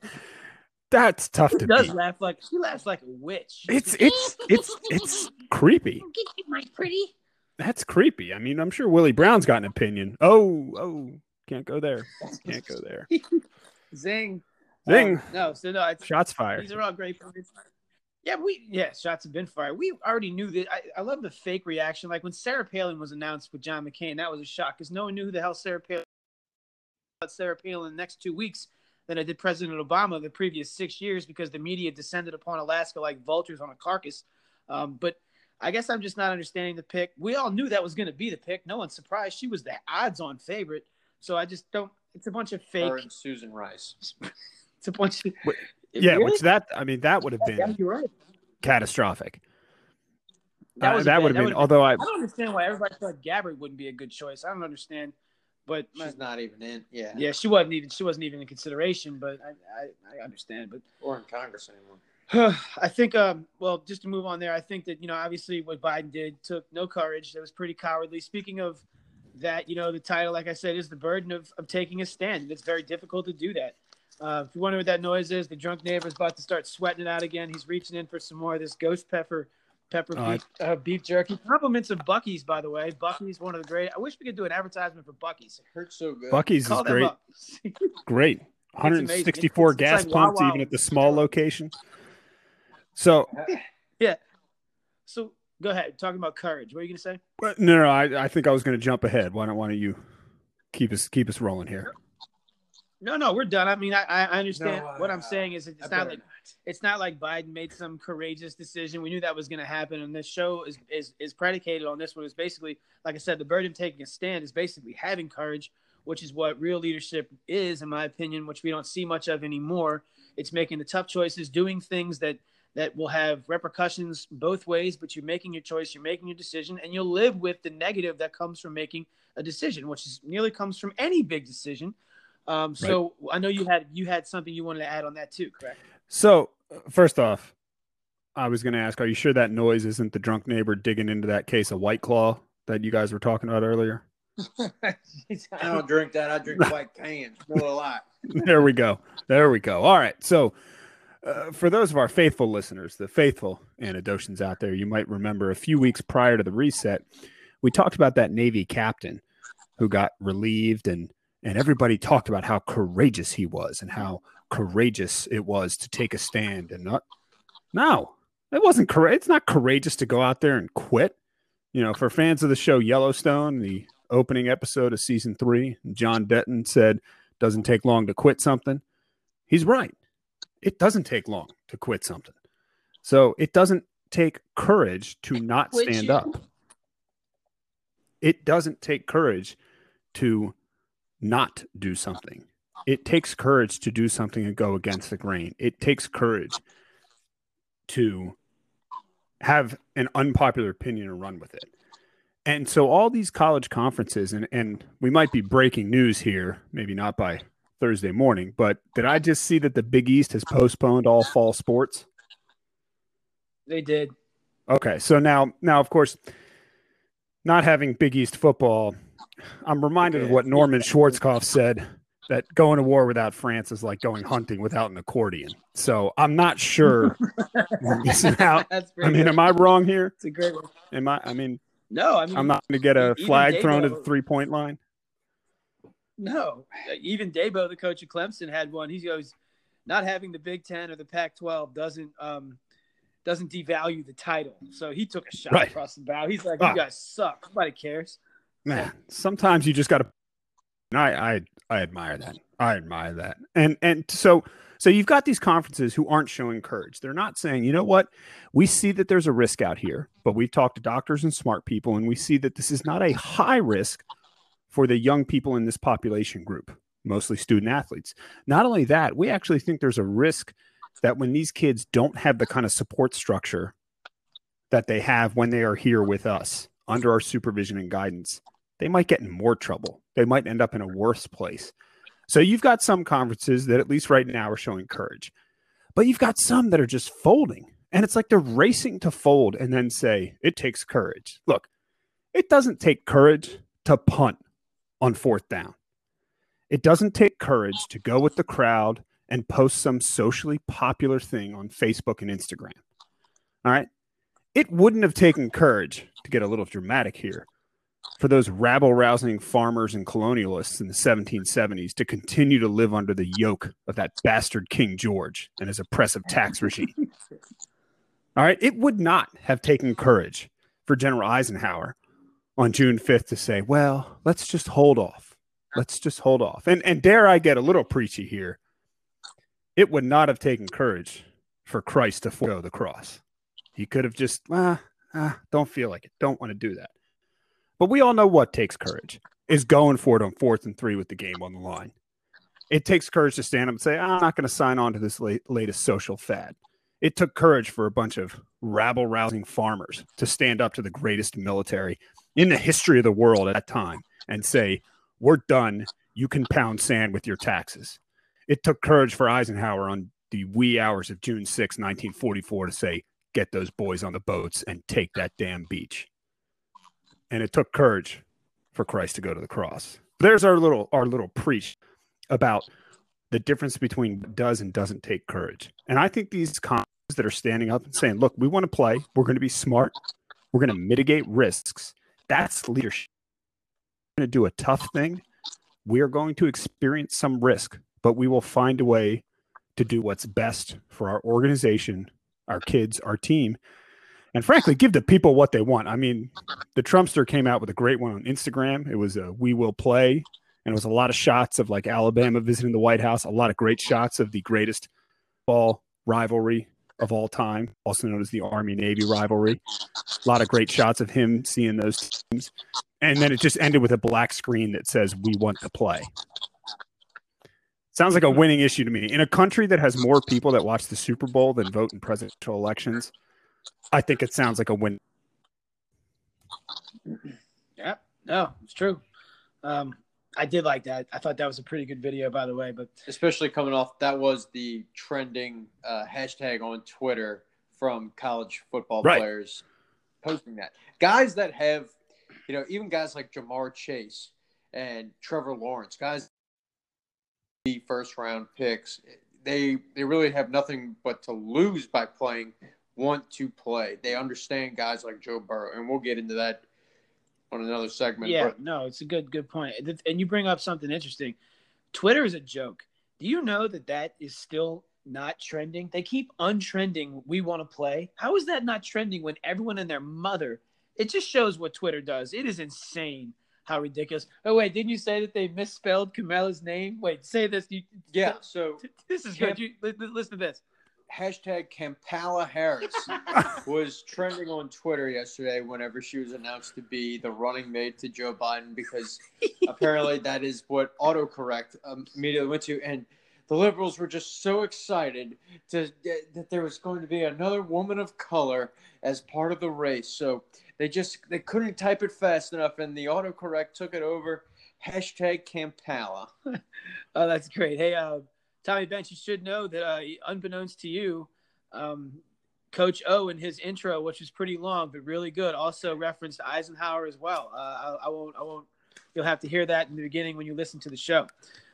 that's tough She to does beat. laugh like she laughs like a witch. It's it's it's it's creepy. My pretty. That's creepy. I mean, I'm sure Willie Brown's got an opinion. Oh, oh, can't go there. Can't go there. Zing. Zing. Um, no, so no, it's, Shots fired. these are all great points. Yeah, we yeah, shots have been fired. We already knew that. I, I love the fake reaction. Like when Sarah Palin was announced with John McCain, that was a shock because no one knew who the hell Sarah Palin. About Sarah Palin in the next two weeks than I did President Obama the previous six years because the media descended upon Alaska like vultures on a carcass. Um, but I guess I'm just not understanding the pick. We all knew that was going to be the pick. No one's surprised. She was the odds-on favorite. So I just don't. It's a bunch of fake. Her and Susan Rice. <laughs> It's a bunch of. Wait, Yeah, Really? which that I mean that would have Yeah, been you're right. catastrophic. That Uh, that bad. would have been. would've Although I I don't understand why everybody thought Gabbard wouldn't be a good choice. I don't understand, but She's not even in. Yeah. yeah, she wasn't even she wasn't even in consideration. But I I, I understand. But Or in Congress anymore. <sighs> I think, um, well, just to move on there, I think that you know, obviously, what Biden did took no courage. That was pretty cowardly. Speaking of that, you know, the title, like I said, is the burden of, of taking a stand. and It's very difficult to do that. Uh, if you wonder what that noise is, the drunk neighbor's about to start sweating it out again. He's reaching in for some more of this ghost pepper, pepper Uh, beef, uh, beef jerky. Compliments of Buc-ee's, by the way. Buc-ee's one of the great. I wish we could do an advertisement for Buc-ee's. It hurts so good. Buc-ee's is Call them great. <laughs> Great. 164 It's- it's gas like pumps, Wawa. even at the small location. So yeah. so go ahead. Talking about courage. What are you gonna say? but no, no, I, I think I was going to jump ahead. Why don't Why don't you keep us keep us rolling here? No, no, we're done. I mean, I, I understand. No, what I'm uh, saying is, it's not better like it's not like Biden made some courageous decision. We knew that was going to happen, and this show is, is is predicated on this one. It's basically, like I said, the burden of taking a stand is basically having courage, which is what real leadership is, in my opinion, which we don't see much of anymore. It's making the tough choices, doing things that that will have repercussions both ways, but you're making your choice, you're making your decision, and you'll live with the negative that comes from making a decision, which is nearly comes from any big decision. Um, so I know you had you had something you wanted to add on that too, correct? So uh, first off, I was going to ask, are you sure that noise isn't the drunk neighbor digging into that case of White Claw that you guys were talking about earlier? <laughs> I don't drink that. I drink <laughs> white cans. No a lot. there we go. There we go. All right. So, uh, for those of our faithful listeners, the faithful Anadocians out there, you might remember a few weeks prior to the reset, we talked about that Navy captain who got relieved, and and everybody talked about how courageous he was and how courageous it was to take a stand. And not, no, it wasn't. It's not courageous to go out there and quit. You know, for fans of the show Yellowstone, the opening episode of season three, John Dutton said doesn't take long to quit something. He's right. It doesn't take long to quit something. So it doesn't take courage to not Quit stand you. up. It doesn't take courage to not do something. It takes courage to do something and go against the grain. It takes courage to have an unpopular opinion and run with it. And so all these college conferences, and, and we might be breaking news here, maybe not by Thursday morning, but did I just see that the Big East has postponed all fall sports? They did. Okay, so now now of course, not having Big East football, I'm reminded of what Norman Schwarzkopf said that going to war without France is like going hunting without an accordion. So I'm not sure we're missing out. I mean, good. am I wrong here? It's a great one. Am I? I mean, No, I mean, I'm not going to get a flag thrown at the three point line. No, even Dabo, the coach of Clemson, had one. He goes, not having the Big Ten or the Pac-12 doesn't um doesn't devalue the title. So he took a shot Right. across the bow. He's like, Ah. you guys suck. Nobody cares. Man, sometimes you just got to. I I I admire that. I admire that. And and so so you've got these conferences who aren't showing courage. They're not saying, you know what, we see that there's a risk out here, but we've talked to doctors and smart people, and we see that this is not a high risk for the young people in this population group, mostly student athletes. Not only that, we actually think there's a risk that when these kids don't have the kind of support structure that they have when they are here with us under our supervision and guidance, they might get in more trouble. They might end up in a worse place. So you've got some conferences that at least right now are showing courage, but you've got some that are just folding. And it's like they're racing to fold and then say, it takes courage. Look, it doesn't take courage to punt on fourth down. It doesn't take courage to go with the crowd and post some socially popular thing on Facebook and Instagram. All right. It wouldn't have taken courage to get a little dramatic here for those rabble rousing farmers and colonialists in the 1770s to continue to live under the yoke of that bastard King George and his oppressive tax regime. <laughs> All right. It would not have taken courage for General Eisenhower on June 5th to say, well, let's just hold off. Let's just hold off. And, and dare I get a little preachy here? It would not have taken courage for Christ to forego the cross. He could have just, ah, ah, don't feel like it. Don't want to do that. But we all know what takes courage is going for it on fourth and three with the game on the line. It takes courage to stand up and say, I'm not going to sign on to this late, latest social fad. It took courage for a bunch of rabble rousing farmers to stand up to the greatest military in the history of the world at that time and say, We're done. You can pound sand with your taxes. It took courage for Eisenhower on the wee hours of June 6, 1944, to say, Get those boys on the boats and take that damn beach and it took courage for Christ to go to the cross. There's our little our little preach about the difference between does and doesn't take courage. And I think these cons that are standing up and saying, "Look, we want to play. We're going to be smart. We're going to mitigate risks." That's leadership. We're going to do a tough thing. We are going to experience some risk, but we will find a way to do what's best for our organization, our kids, our team, and frankly, give the people what they want. I mean, the Trumpster came out with a great one on Instagram. It was a "We Will Play," and it was a lot of shots of like Alabama visiting the White House. A lot of great shots of the greatest ball rivalry of all time, also known as the Army Navy rivalry. A lot of great shots of him seeing those teams, and then it just ended with a black screen that says "We want to play." Sounds like a winning issue to me. In a country that has more people that watch the Super Bowl than vote in presidential elections, I think it sounds like a win. Yeah, no, it's true. Um, I did like that. I thought that was a pretty good video, by the way. But especially coming off, that was the trending uh, hashtag on Twitter from college football right. players posting that. Guys that have, you know, even guys like Ja'Marr Chase and Trevor Lawrence, guys, the first round picks, they they really have nothing but to lose by playing want to play. They understand guys like Joe Burrow, and we'll get into that on another segment. Yeah, but... no, it's a good good point. And you bring up something interesting. Twitter is a joke. Do you know that that is still not trending? They keep untrending. We want to play. How is that not trending when everyone and their mother? It just shows what Twitter does. It is insane how ridiculous. Oh wait, didn't you say that they misspelled Kamala's name? Wait, say this. You, yeah. So <laughs> this is good. You, listen to this hashtag Kampala Harris <laughs> was trending on Twitter yesterday whenever she was announced to be the running mate to Joe Biden because <laughs> apparently that is what autocorrect um, immediately went to. And the liberals were just so excited to that there was going to be another woman of color as part of the race. So they just they couldn't type it fast enough, and the autocorrect took it over. Hashtag Kampala. <laughs> oh, that's great. Hey, uh, Tommy Bench, you should know that, uh, unbeknownst to you, um, Coach O in his intro, which is pretty long but really good, also referenced Eisenhower as well. Uh, I, I, won't, I won't. You'll have to hear that in the beginning when you listen to the show.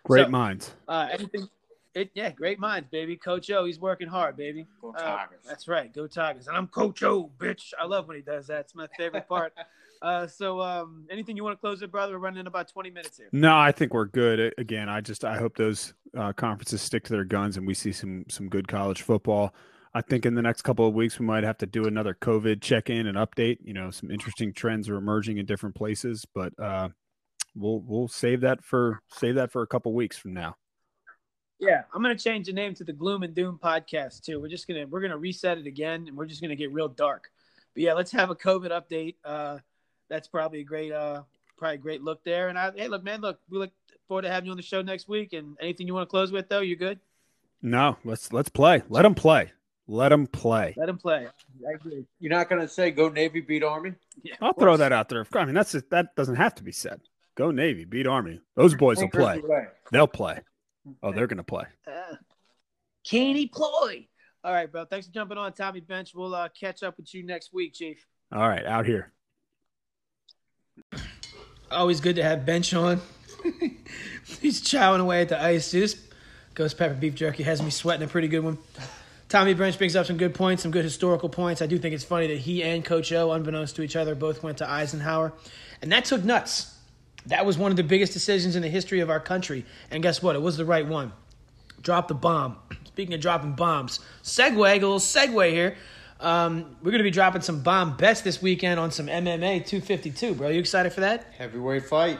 Great so, minds. Uh, anything? It, yeah, great minds, baby. Coach O, he's working hard, baby. Go uh, Tigers. that's right. Go Tigers. And I'm Coach O, bitch. I love when he does that. It's my favorite part. <laughs> Uh, so, um, anything you want to close it, brother? We're running in about 20 minutes here. No, I think we're good. Again, I just I hope those uh, conferences stick to their guns and we see some some good college football. I think in the next couple of weeks we might have to do another COVID check in and update. You know, some interesting trends are emerging in different places, but uh, we'll we'll save that for save that for a couple weeks from now. Yeah, I'm gonna change the name to the Gloom and Doom podcast too. We're just gonna we're gonna reset it again, and we're just gonna get real dark. But yeah, let's have a COVID update. Uh, that's probably a great uh probably a great look there. And I hey look man, look, we look forward to having you on the show next week. And anything you want to close with though, you good? No, let's let's play. Let them play. Let him play. Let him play. I agree. You're not going to say go Navy beat Army? Yeah, I'll throw that out there. I mean, that's that doesn't have to be said. Go Navy, beat Army. Those boys will play. They'll play. Oh, they're gonna play. Uh, can he play? All right, bro. Thanks for jumping on, Tommy Bench. We'll uh, catch up with you next week, Chief. All right, out here. Always good to have Bench on. <laughs> He's chowing away at the ice. This ghost pepper beef jerky has me sweating a pretty good one. Tommy Bench brings up some good points, some good historical points. I do think it's funny that he and Coach O, unbeknownst to each other, both went to Eisenhower. And that took nuts. That was one of the biggest decisions in the history of our country. And guess what? It was the right one. Drop the bomb. Speaking of dropping bombs, segue, a little segue here. Um, we're going to be dropping some bomb bets this weekend on some MMA 252, bro. You excited for that? Heavyweight fight.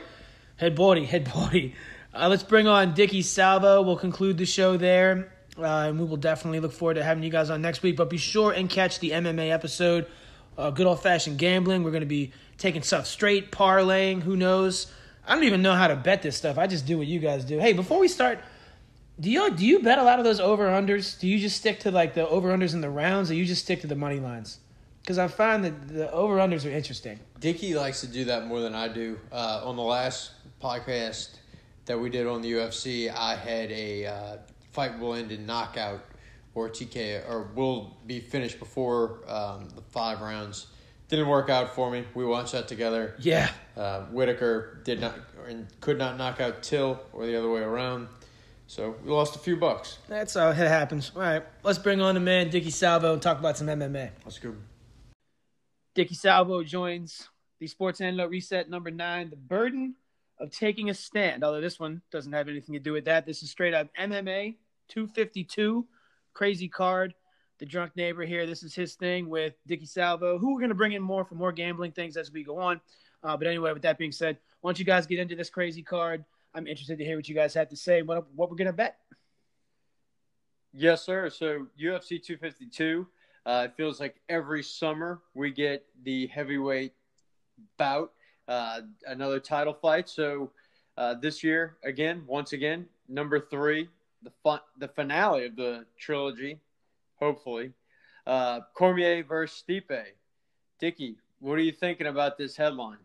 Head body, head body. Uh, let's bring on Dicky Salvo. We'll conclude the show there. Uh, and we will definitely look forward to having you guys on next week. But be sure and catch the MMA episode. Uh, good old fashioned gambling. We're going to be taking stuff straight, parlaying. Who knows? I don't even know how to bet this stuff. I just do what you guys do. Hey, before we start, do you do you bet a lot of those over unders? Do you just stick to like the over unders in the rounds, or you just stick to the money lines? Because I find that the over unders are interesting. Dicky likes to do that more than I do. Uh, on the last podcast that we did on the UFC, I had a uh, fight will end in knockout or TK or will be finished before um, the five rounds. Didn't work out for me. We watched that together. Yeah, Uh, Whittaker did not and could not knock out Till or the other way around. So we lost a few bucks. that's how it happens. All right, let's bring on the man Dicky Salvo and talk about some MMA. Let's go. Dicky Salvo joins the Sports Antidote Reset number nine, The Burden of Taking a Stand. Although this one doesn't have anything to do with that. This is straight up MMA 252, crazy card. The drunk neighbor here, this is his thing with Dicky Salvo, who we're going to bring in more for more gambling things as we go on. Uh, but anyway, with that being said, why don't you guys get into this crazy card? I'm interested to hear what you guys have to say. What, what we're going to bet. Yes, sir. So UFC 252. Uh, it feels like every summer we get the heavyweight bout, uh, another title fight. So uh, this year, again, once again, number three, the fun, the finale of the trilogy, hopefully. Uh, Cormier versus Stipe. Dicky, what are you thinking about this headline?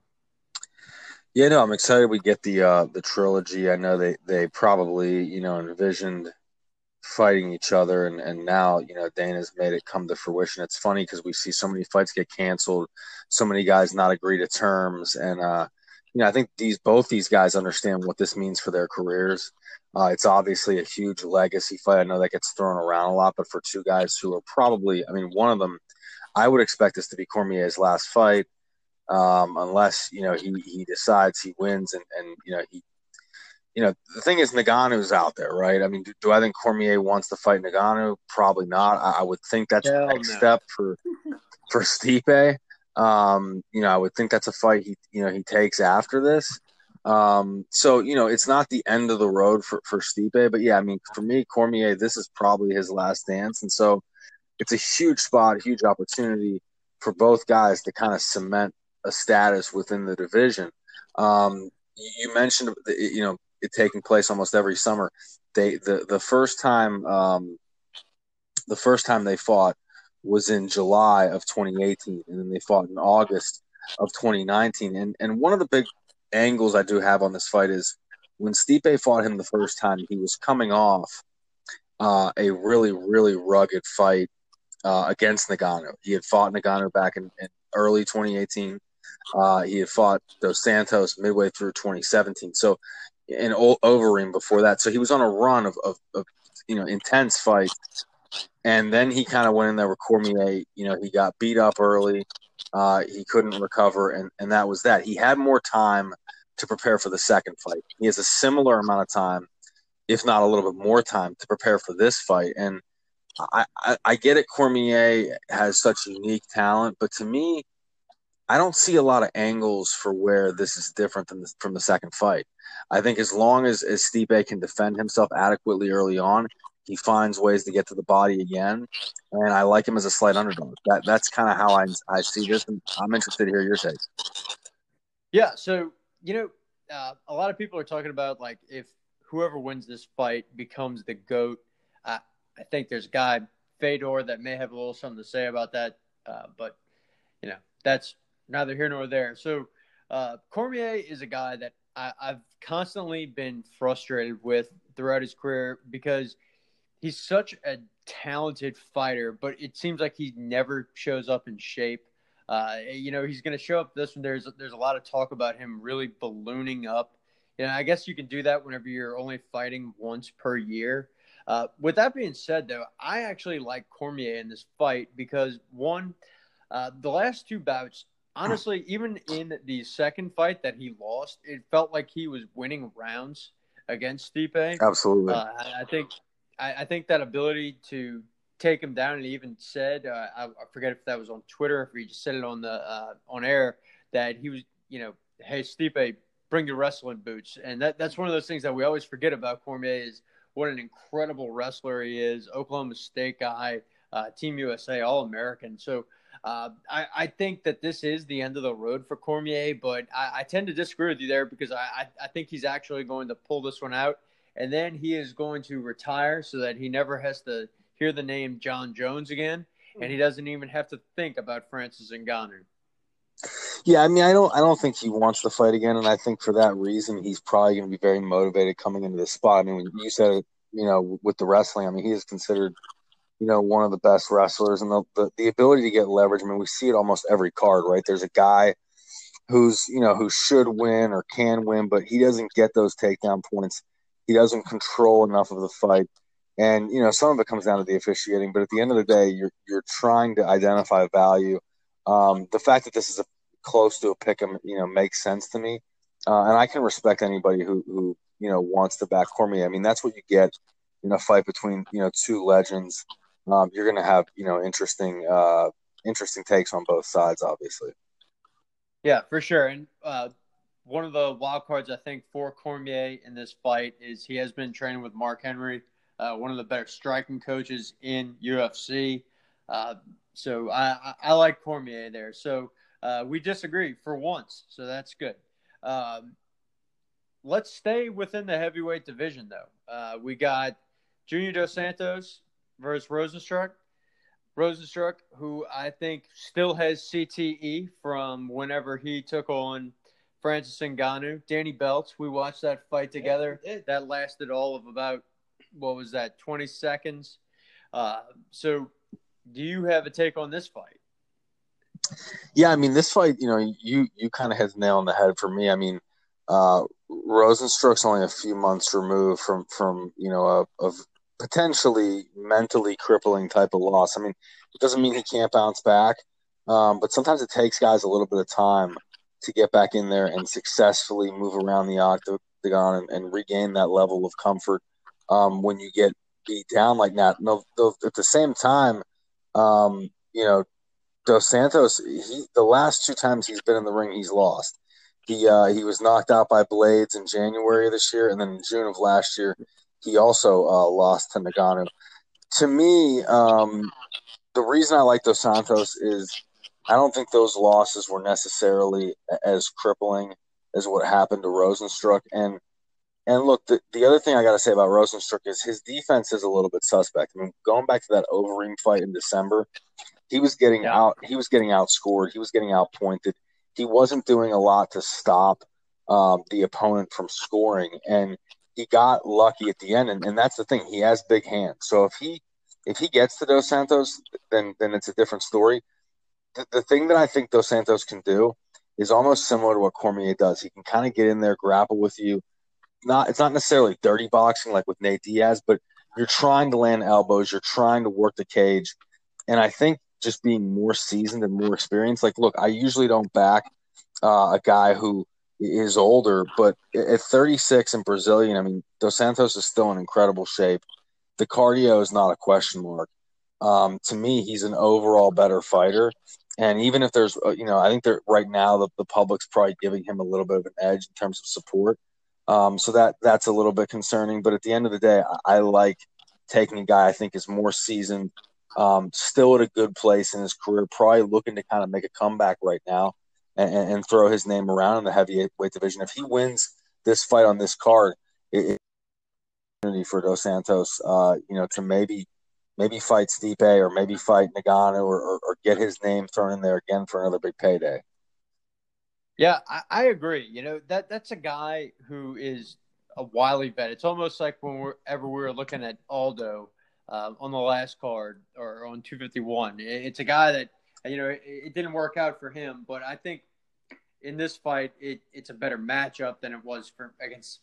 Yeah, no, I'm excited we get the uh the trilogy. I know they they probably, you know, envisioned fighting each other and and now, you know, Dana's made it come to fruition. It's funny because we see so many fights get canceled, so many guys not agree to terms and uh you know, I think these both these guys understand what this means for their careers. Uh, it's obviously a huge legacy fight. I know that gets thrown around a lot, but for two guys who are probably, I mean, one of them, I would expect this to be Cormier's last fight um, unless you know he he decides he wins and and you know he you know the thing is Ngannou's out there right? I mean do, do I think Cormier wants to fight Ngannou probably not. I, I would think that's Hell the next no. step for for Stipe. Um, you know I would think that's a fight he you know he takes after this. Um, so you know it's not the end of the road for for Stipe but yeah I mean for me Cormier this is probably his last dance. And so it's a huge spot huge opportunity for both guys to kind of cement a status within the division. Um, you mentioned, you know, it taking place almost every summer. They the the first time um, the first time they fought was in July of 2018, and then they fought in August of 2019. And and one of the big angles I do have on this fight is when Stipe fought him the first time, he was coming off uh, a really really rugged fight uh, against Ngannou. He had fought Ngannou back in, in early 2018. Uh, he had fought Dos Santos midway through 2017. So, and o- Overeem before that. So he was on a run of, of, of you know intense fights. And then he kind of went in there with Cormier. You know, he got beat up early. Uh, he couldn't recover, and, and that was that. He had more time to prepare for the second fight. He has a similar amount of time, if not a little bit more time, to prepare for this fight. And I, I, I get it. Cormier has such unique talent, but to me, I don't see a lot of angles for where this is different than the, from the second fight. I think as long as, as Stipe can defend himself adequately early on, he finds ways to get to the body again. And I like him as a slight underdog. That that's kind of how I I see this. And I'm interested to hear your take. Yeah, so you know, uh, a lot of people are talking about like if whoever wins this fight becomes the goat. I I think there's a guy Fedor that may have a little something to say about that. Uh, but you know, that's neither here nor there. So uh, Cormier is a guy that I, I've constantly been frustrated with throughout his career because he's such a talented fighter, but it seems like he never shows up in shape. Uh, you know, he's going to show up this one. There's there's a lot of talk about him really ballooning up. You know, I guess you can do that whenever you're only fighting once per year. Uh, with that being said, though, I actually like Cormier in this fight because one, uh, the last two bouts, honestly, even in the second fight that he lost, it felt like he was winning rounds against Stipe. Absolutely. Uh, I think I, I, think that ability to take him down, and he even said, uh, I, I, forget if that was on Twitter, if he just said it on the uh, on air, that he was, you know, hey Stipe, bring your wrestling boots, and that that's one of those things that we always forget about Cormier is what an incredible wrestler he is, Oklahoma State guy, uh, Team USA All American. So. Uh, I, I, think that this is the end of the road for Cormier, but I, I tend to disagree with you there because I, I, think he's actually going to pull this one out and then he is going to retire so that he never has to hear the name John Jones again, and he doesn't even have to think about Francis Ngannou. Yeah, I mean, I don't, I don't think he wants to fight again, and I think for that reason, he's probably going to be very motivated coming into the spot. I mean, when you said, it, you know, with the wrestling, I mean, he is considered, you know, one of the best wrestlers, and the, the the ability to get leverage. I mean, we see it almost every card, right? There's a guy who's, you know, who should win or can win, but he doesn't get those takedown points he doesn't control enough of the fight. And you know, some of it comes down to the officiating, but at the end of the day, you're you're trying to identify value. Um, the fact that this is a close to a pick you know, makes sense to me, uh, and I can respect anybody who who you know wants to back Cormier. I mean, that's what you get in a fight between you know two legends. Um, you're going to have you know interesting uh, interesting takes on both sides, obviously. Yeah, for sure. And uh, one of the wild cards I think for Cormier in this fight is he has been training with Mark Henry, uh, one of the better striking coaches in UFC. Uh, so I, I, like Cormier there. So uh, we disagree for once, so that's good. Um, let's stay within the heavyweight division though. Uh, we got Junior Dos Santos versus Rozenstruik. Rozenstruik, who I think still has CTE from whenever he took on Francis Ngannou, Danny Beltz. We watched that fight together. Yeah, that lasted all of about what was that, twenty seconds. Uh, so, do you have a take on this fight? Yeah, I mean, this fight, you know, you you kind of hit the nail on the head for me. I mean, uh, Rozenstruik's only a few months removed from from you know a, a potentially mentally crippling type of loss. I mean, it doesn't mean he can't bounce back, um, but sometimes it takes guys a little bit of time to get back in there and successfully move around the octagon and, and regain that level of comfort um, when you get beat down like that. No, at the same time, um, you know, Dos Santos, he the last two times he's been in the ring, he's lost. He uh, he was knocked out by Blaydes in January of this year, and then in June of last year, he also uh, lost to Ngannou. To me, um, the reason I like Dos Santos is I don't think those losses were necessarily as crippling as what happened to Rozenstruik. And and look, the, the other thing I got to say about Rozenstruik is his defense is a little bit suspect. I mean, going back to that Overeem fight in December, he was getting yeah. out. He was getting outscored. He was getting outpointed. He wasn't doing a lot to stop um, the opponent from scoring, and he got lucky at the end. And, and that's the thing. He has big hands. So if he if he gets to Dos Santos, then then it's a different story the, the thing that I think Dos Santos can do is almost similar to what Cormier does. He can kind of get in there, grapple with you. Not it's not necessarily dirty boxing like with Nate Diaz, but you're trying to land elbows, you're trying to work the cage. And I think just being more seasoned and more experienced, like look, I usually don't back uh, a guy who is older, but at 36 and Brazilian, I mean, Dos Santos is still in incredible shape. The cardio is not a question mark. Um, to me, he's an overall better fighter. And even if there's, uh, you know, I think that right now the, the public's probably giving him a little bit of an edge in terms of support. Um, so that that's a little bit concerning. But at the end of the day, I, I like taking a guy I think is more seasoned, um, still at a good place in his career, probably looking to kind of make a comeback right now and, and throw his name around in the heavyweight division. If he wins this fight on this card, it, it for Dos Santos, uh, you know, to maybe maybe fight Stipe or maybe fight Ngannou or, or, or get his name thrown in there again for another big payday. Yeah, I, I agree. You know that that's a guy who is a wily vet. It's almost like whenever we were looking at Aldo uh, on the last card or on 251. It's a guy that you know it, it, didn't work out for him, but I think in this fight it, it's a better matchup than it was for against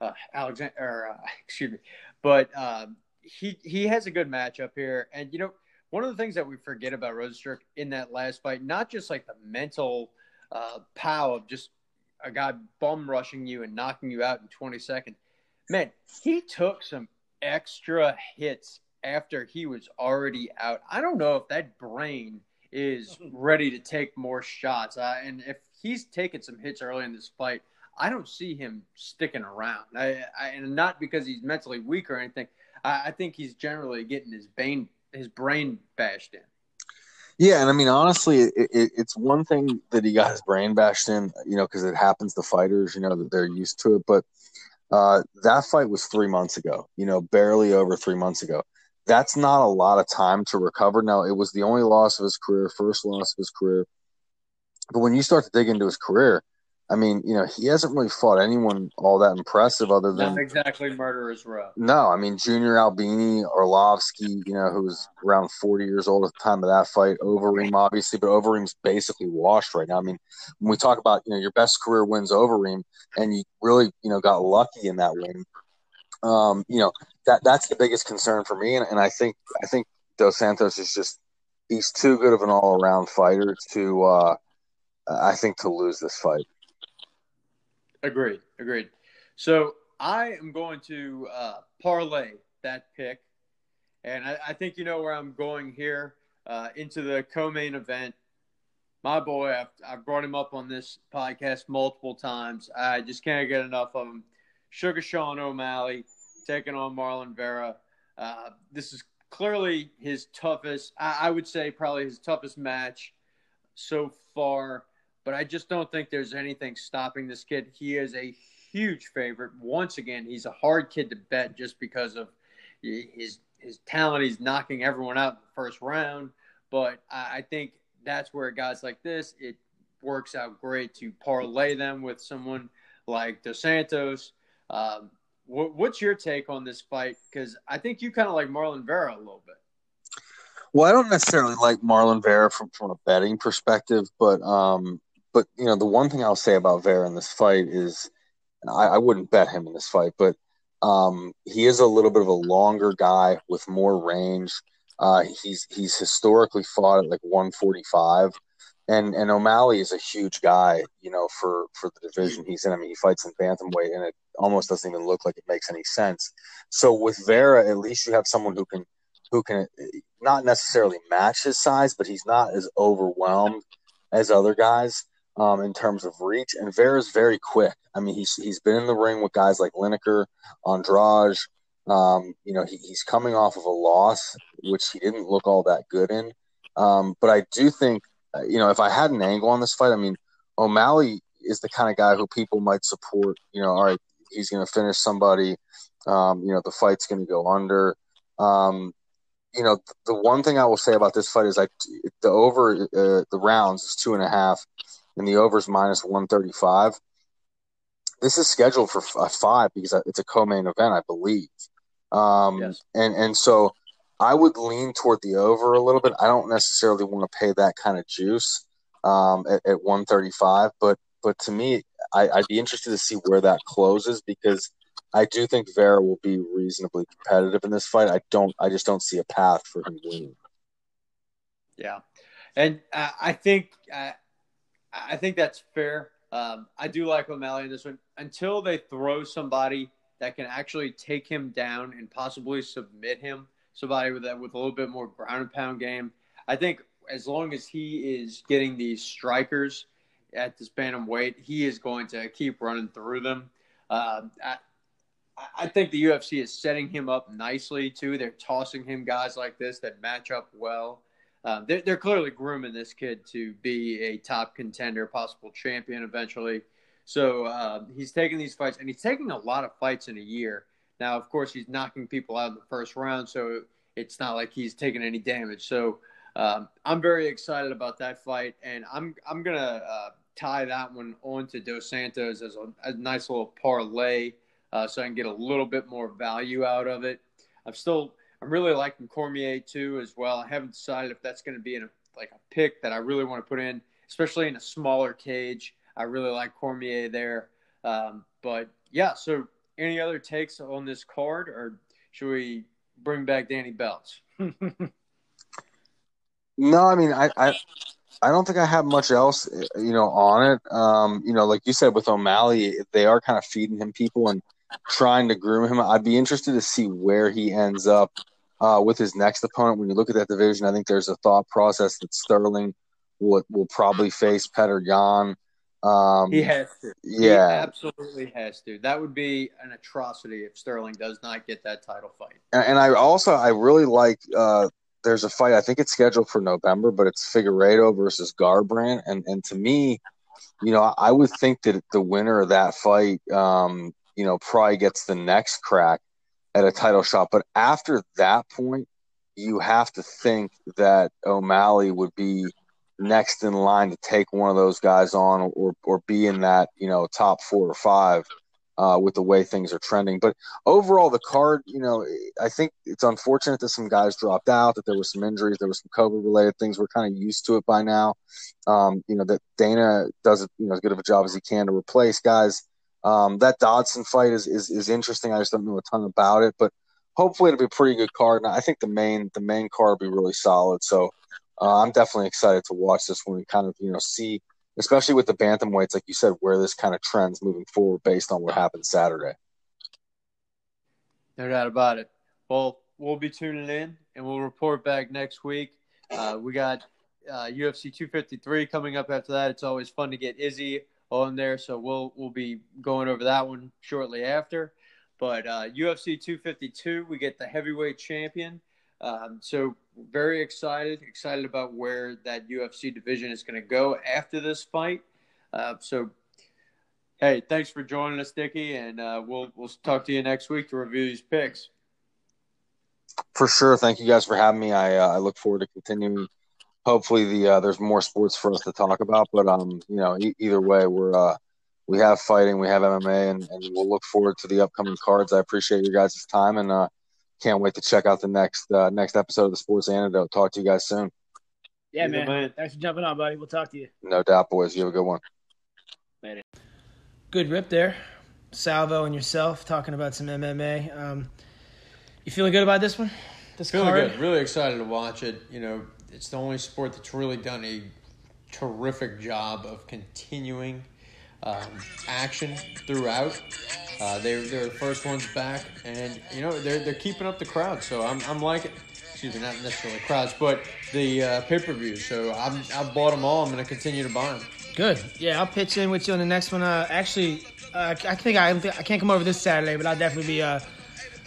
uh, Alexander. Or, uh, <laughs> excuse me, but um, he he has a good matchup here, and you know one of the things that we forget about Rozenstruik in that last fight, not just like the mental uh, power of just a guy bum rushing you and knocking you out in 20 seconds. Man, he took some extra hits after he was already out. I don't know if that brain is ready to take more shots. Uh, and if he's taking some hits early in this fight, I don't see him sticking around. I, I, and not because he's mentally weak or anything. I, I think he's generally getting his brain his brain bashed in. Yeah, and I mean honestly, it, it, it's one thing that he got his brain bashed in, you know, because it happens to fighters, you know, that they're used to it. But uh, that fight was three months ago, you know, barely over three months ago. That's not a lot of time to recover. Now, it was the only loss of his career, first loss of his career. But when you start to dig into his career, I mean, you know, he hasn't really fought anyone all that impressive other than not exactly murderers row. No, I mean Junior Albini, Arlovski, you know, who was around forty years old at the time of that fight. Overeem, obviously, but Overeem's basically washed right now. I mean, when we talk about you know your best career wins Overeem, and you really you know got lucky in that win. Um, you know that that's the biggest concern for me, and, and I think I think Dos Santos is just he's too good of an all around fighter to uh, I think to lose this fight. Agreed. Agreed. So I am going to uh, parlay that pick, and I, I, think you know where I'm going here uh, into the co-main event. My boy, I've, I've, brought him up on this podcast multiple times. I just can't get enough of him. Sugar Sean O'Malley taking on Marlon Vera. Uh, this is clearly his toughest. I, I would say probably his toughest match so far but I just don't think there's anything stopping this kid. He is a huge favorite. Once again, he's a hard kid to bet just because of his his talent. He's knocking everyone out in the first round. But I think that's where guys like this, it works out great to parlay them with someone like Dos Santos. Um, what, what's your take on this fight? Because I think you kind of like Marlon Vera a little bit. Well, I don't necessarily like Marlon Vera from, from a betting perspective, but um, but you know, the one thing I'll say about Vera in this fight is, I, I wouldn't bet him in this fight, but um, he is a little bit of a longer guy with more range. Uh, he's he's historically fought at like 145, and and O'Malley is a huge guy, you know, for for the division he's in. I mean, he fights in bantamweight, and it almost doesn't even look like it makes any sense. So with Vera, at least you have someone who can who can not necessarily match his size, but he's not as overwhelmed as other guys um, in terms of reach. And Vera's very quick. I mean, he's he's been in the ring with guys like Lineker, Andrade. Um, you know, he, he's coming off of a loss, which he didn't look all that good in. Um, but I do think, uh, you know, if I had an angle on this fight, I mean, O'Malley is the kind of guy who people might support. You know, all right, he's going to finish somebody. Um, you know, the fight's going to go under. Um, you know, the one thing I will say about this fight is I the over uh, the rounds is two and a half and the over is minus 135. This is scheduled for a five because it's a co-main event, I believe. Um, yes. And and so I would lean toward the over a little bit. I don't necessarily want to pay that kind of juice um, at, at 135, but but to me, I, I'd be interested to see where that closes because I do think Vera will be reasonably competitive in this fight. I don't. I just don't see a path for him winning. Yeah, and uh, I think uh, I think that's fair. Um, I do like O'Malley in this one until they throw somebody that can actually take him down and possibly submit him. Somebody with that with a little bit more ground and pound game. I think as long as he is getting these strikers at this bantam weight, he is going to keep running through them. Uh, I, I think the UFC is setting him up nicely too. They're tossing him guys like this that match up well. Um, they're, they're clearly grooming this kid to be a top contender, possible champion eventually. So uh, he's taking these fights, and he's taking a lot of fights in a year. Now, of course, he's knocking people out in the first round, so it's not like he's taking any damage. So um, I'm very excited about that fight, and I'm I'm gonna uh, tie that one on to Dos Santos as a, a nice little parlay, uh, so I can get a little bit more value out of it. I'm still I'm really liking Cormier too as well. I haven't decided if that's going to be in a like a pick that I really want to put in, especially in a smaller cage. I really like Cormier there, um, but yeah. So any other takes on this card, or should we bring back Danny Beltz? <laughs> No, I mean, I, I, I don't think I have much else, you know, on it. Um, you know, like you said with O'Malley, they are kind of feeding him people and trying to groom him. I'd be interested to see where he ends up uh, with his next opponent. When you look at that division, I think there's a thought process that Sterling will will probably face Petr Yan. Um, he has to. Yeah, he absolutely has to. That would be an atrocity if Sterling does not get that title fight. And, and I also I really like uh, there's a fight. I think it's scheduled for November, but it's Figueiredo versus Garbrandt, and and to me, you know, I would think that the winner of that fight, um, you know, probably gets the next crack at a title shot. But after that point, you have to think that O'Malley would be next in line to take one of those guys on, or or be in that you know top four or five uh, with the way things are trending. But overall, the card, you know, I think it's unfortunate that some guys dropped out, that there were some injuries, there were some COVID related things. We're kind of used to it by now. Um, you know, that Dana does you know as good of a job as he can to replace guys. Um, that Dodson fight is, is is interesting. I just don't know a ton about it, but hopefully it'll be a pretty good card. And I think the main the main card will be really solid. So uh, I'm definitely excited to watch this one and kind of you know see especially with the bantamweights, like you said, where this kind of trends moving forward based on what happened Saturday. No doubt about it. Well, we'll be tuning in and we'll report back next week. Uh, we got uh, UFC 253 coming up after that. It's always fun to get Izzy on there, so we'll we'll be going over that one shortly after. But uh, UFC 252, we get the heavyweight champion. Um, so very excited, excited about where that UFC division is going to go after this fight. Uh, so, hey, thanks for joining us, Dickie, and uh, we'll we'll talk to you next week to review these picks. For sure. Thank you guys for having me. I uh, I look forward to continuing. Hopefully, the uh, there's more sports for us to talk about, but um, you know, e- either way, we're uh, we have fighting, we have MMA, and, and we'll look forward to the upcoming cards. I appreciate your guys' time and uh can't wait to check out the next uh, next episode of the Sports Antidote. Talk to you guys soon. Yeah, man. man. Thanks for jumping on, buddy. We'll talk to you. No doubt, boys. You have a good one. Later. Good rip there, Salvo and yourself talking about some MMA. Um, you feeling good about this one? This feeling card? good. Really excited to watch it. You know, it's the only sport that's really done a terrific job of continuing um, action throughout. Uh, they they're the first ones back, and you know they're they're keeping up the crowd. So I'm I'm liking. Excuse me, not necessarily crowds, but the uh, pay per view. So I'm I've bought them all. I'm going to continue to buy them. Good. Yeah, I'll pitch in with you on the next one. Uh, actually, uh, I think I I can't come over this Saturday, but I'll definitely be uh,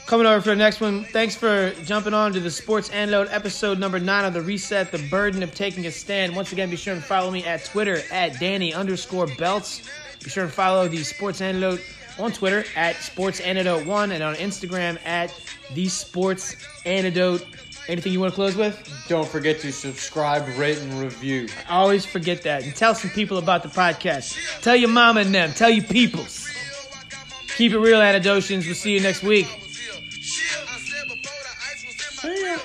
coming over for the next one. Thanks for jumping on to the Sports Antidote episode number nine of the Reset, the burden of taking a stand. Once again, be sure to follow me at Twitter at Danny underscore Beltz. Be sure to follow the Sports Antidote on Twitter at Sports Antidote One and on Instagram at the Sports Antidote. Anything you want to close with? Don't forget to subscribe, rate, and review. I always forget that. And tell some people about the podcast. Tell your mama and them. Tell your peoples. Keep it real, Antidotians. We'll see you next week. See ya.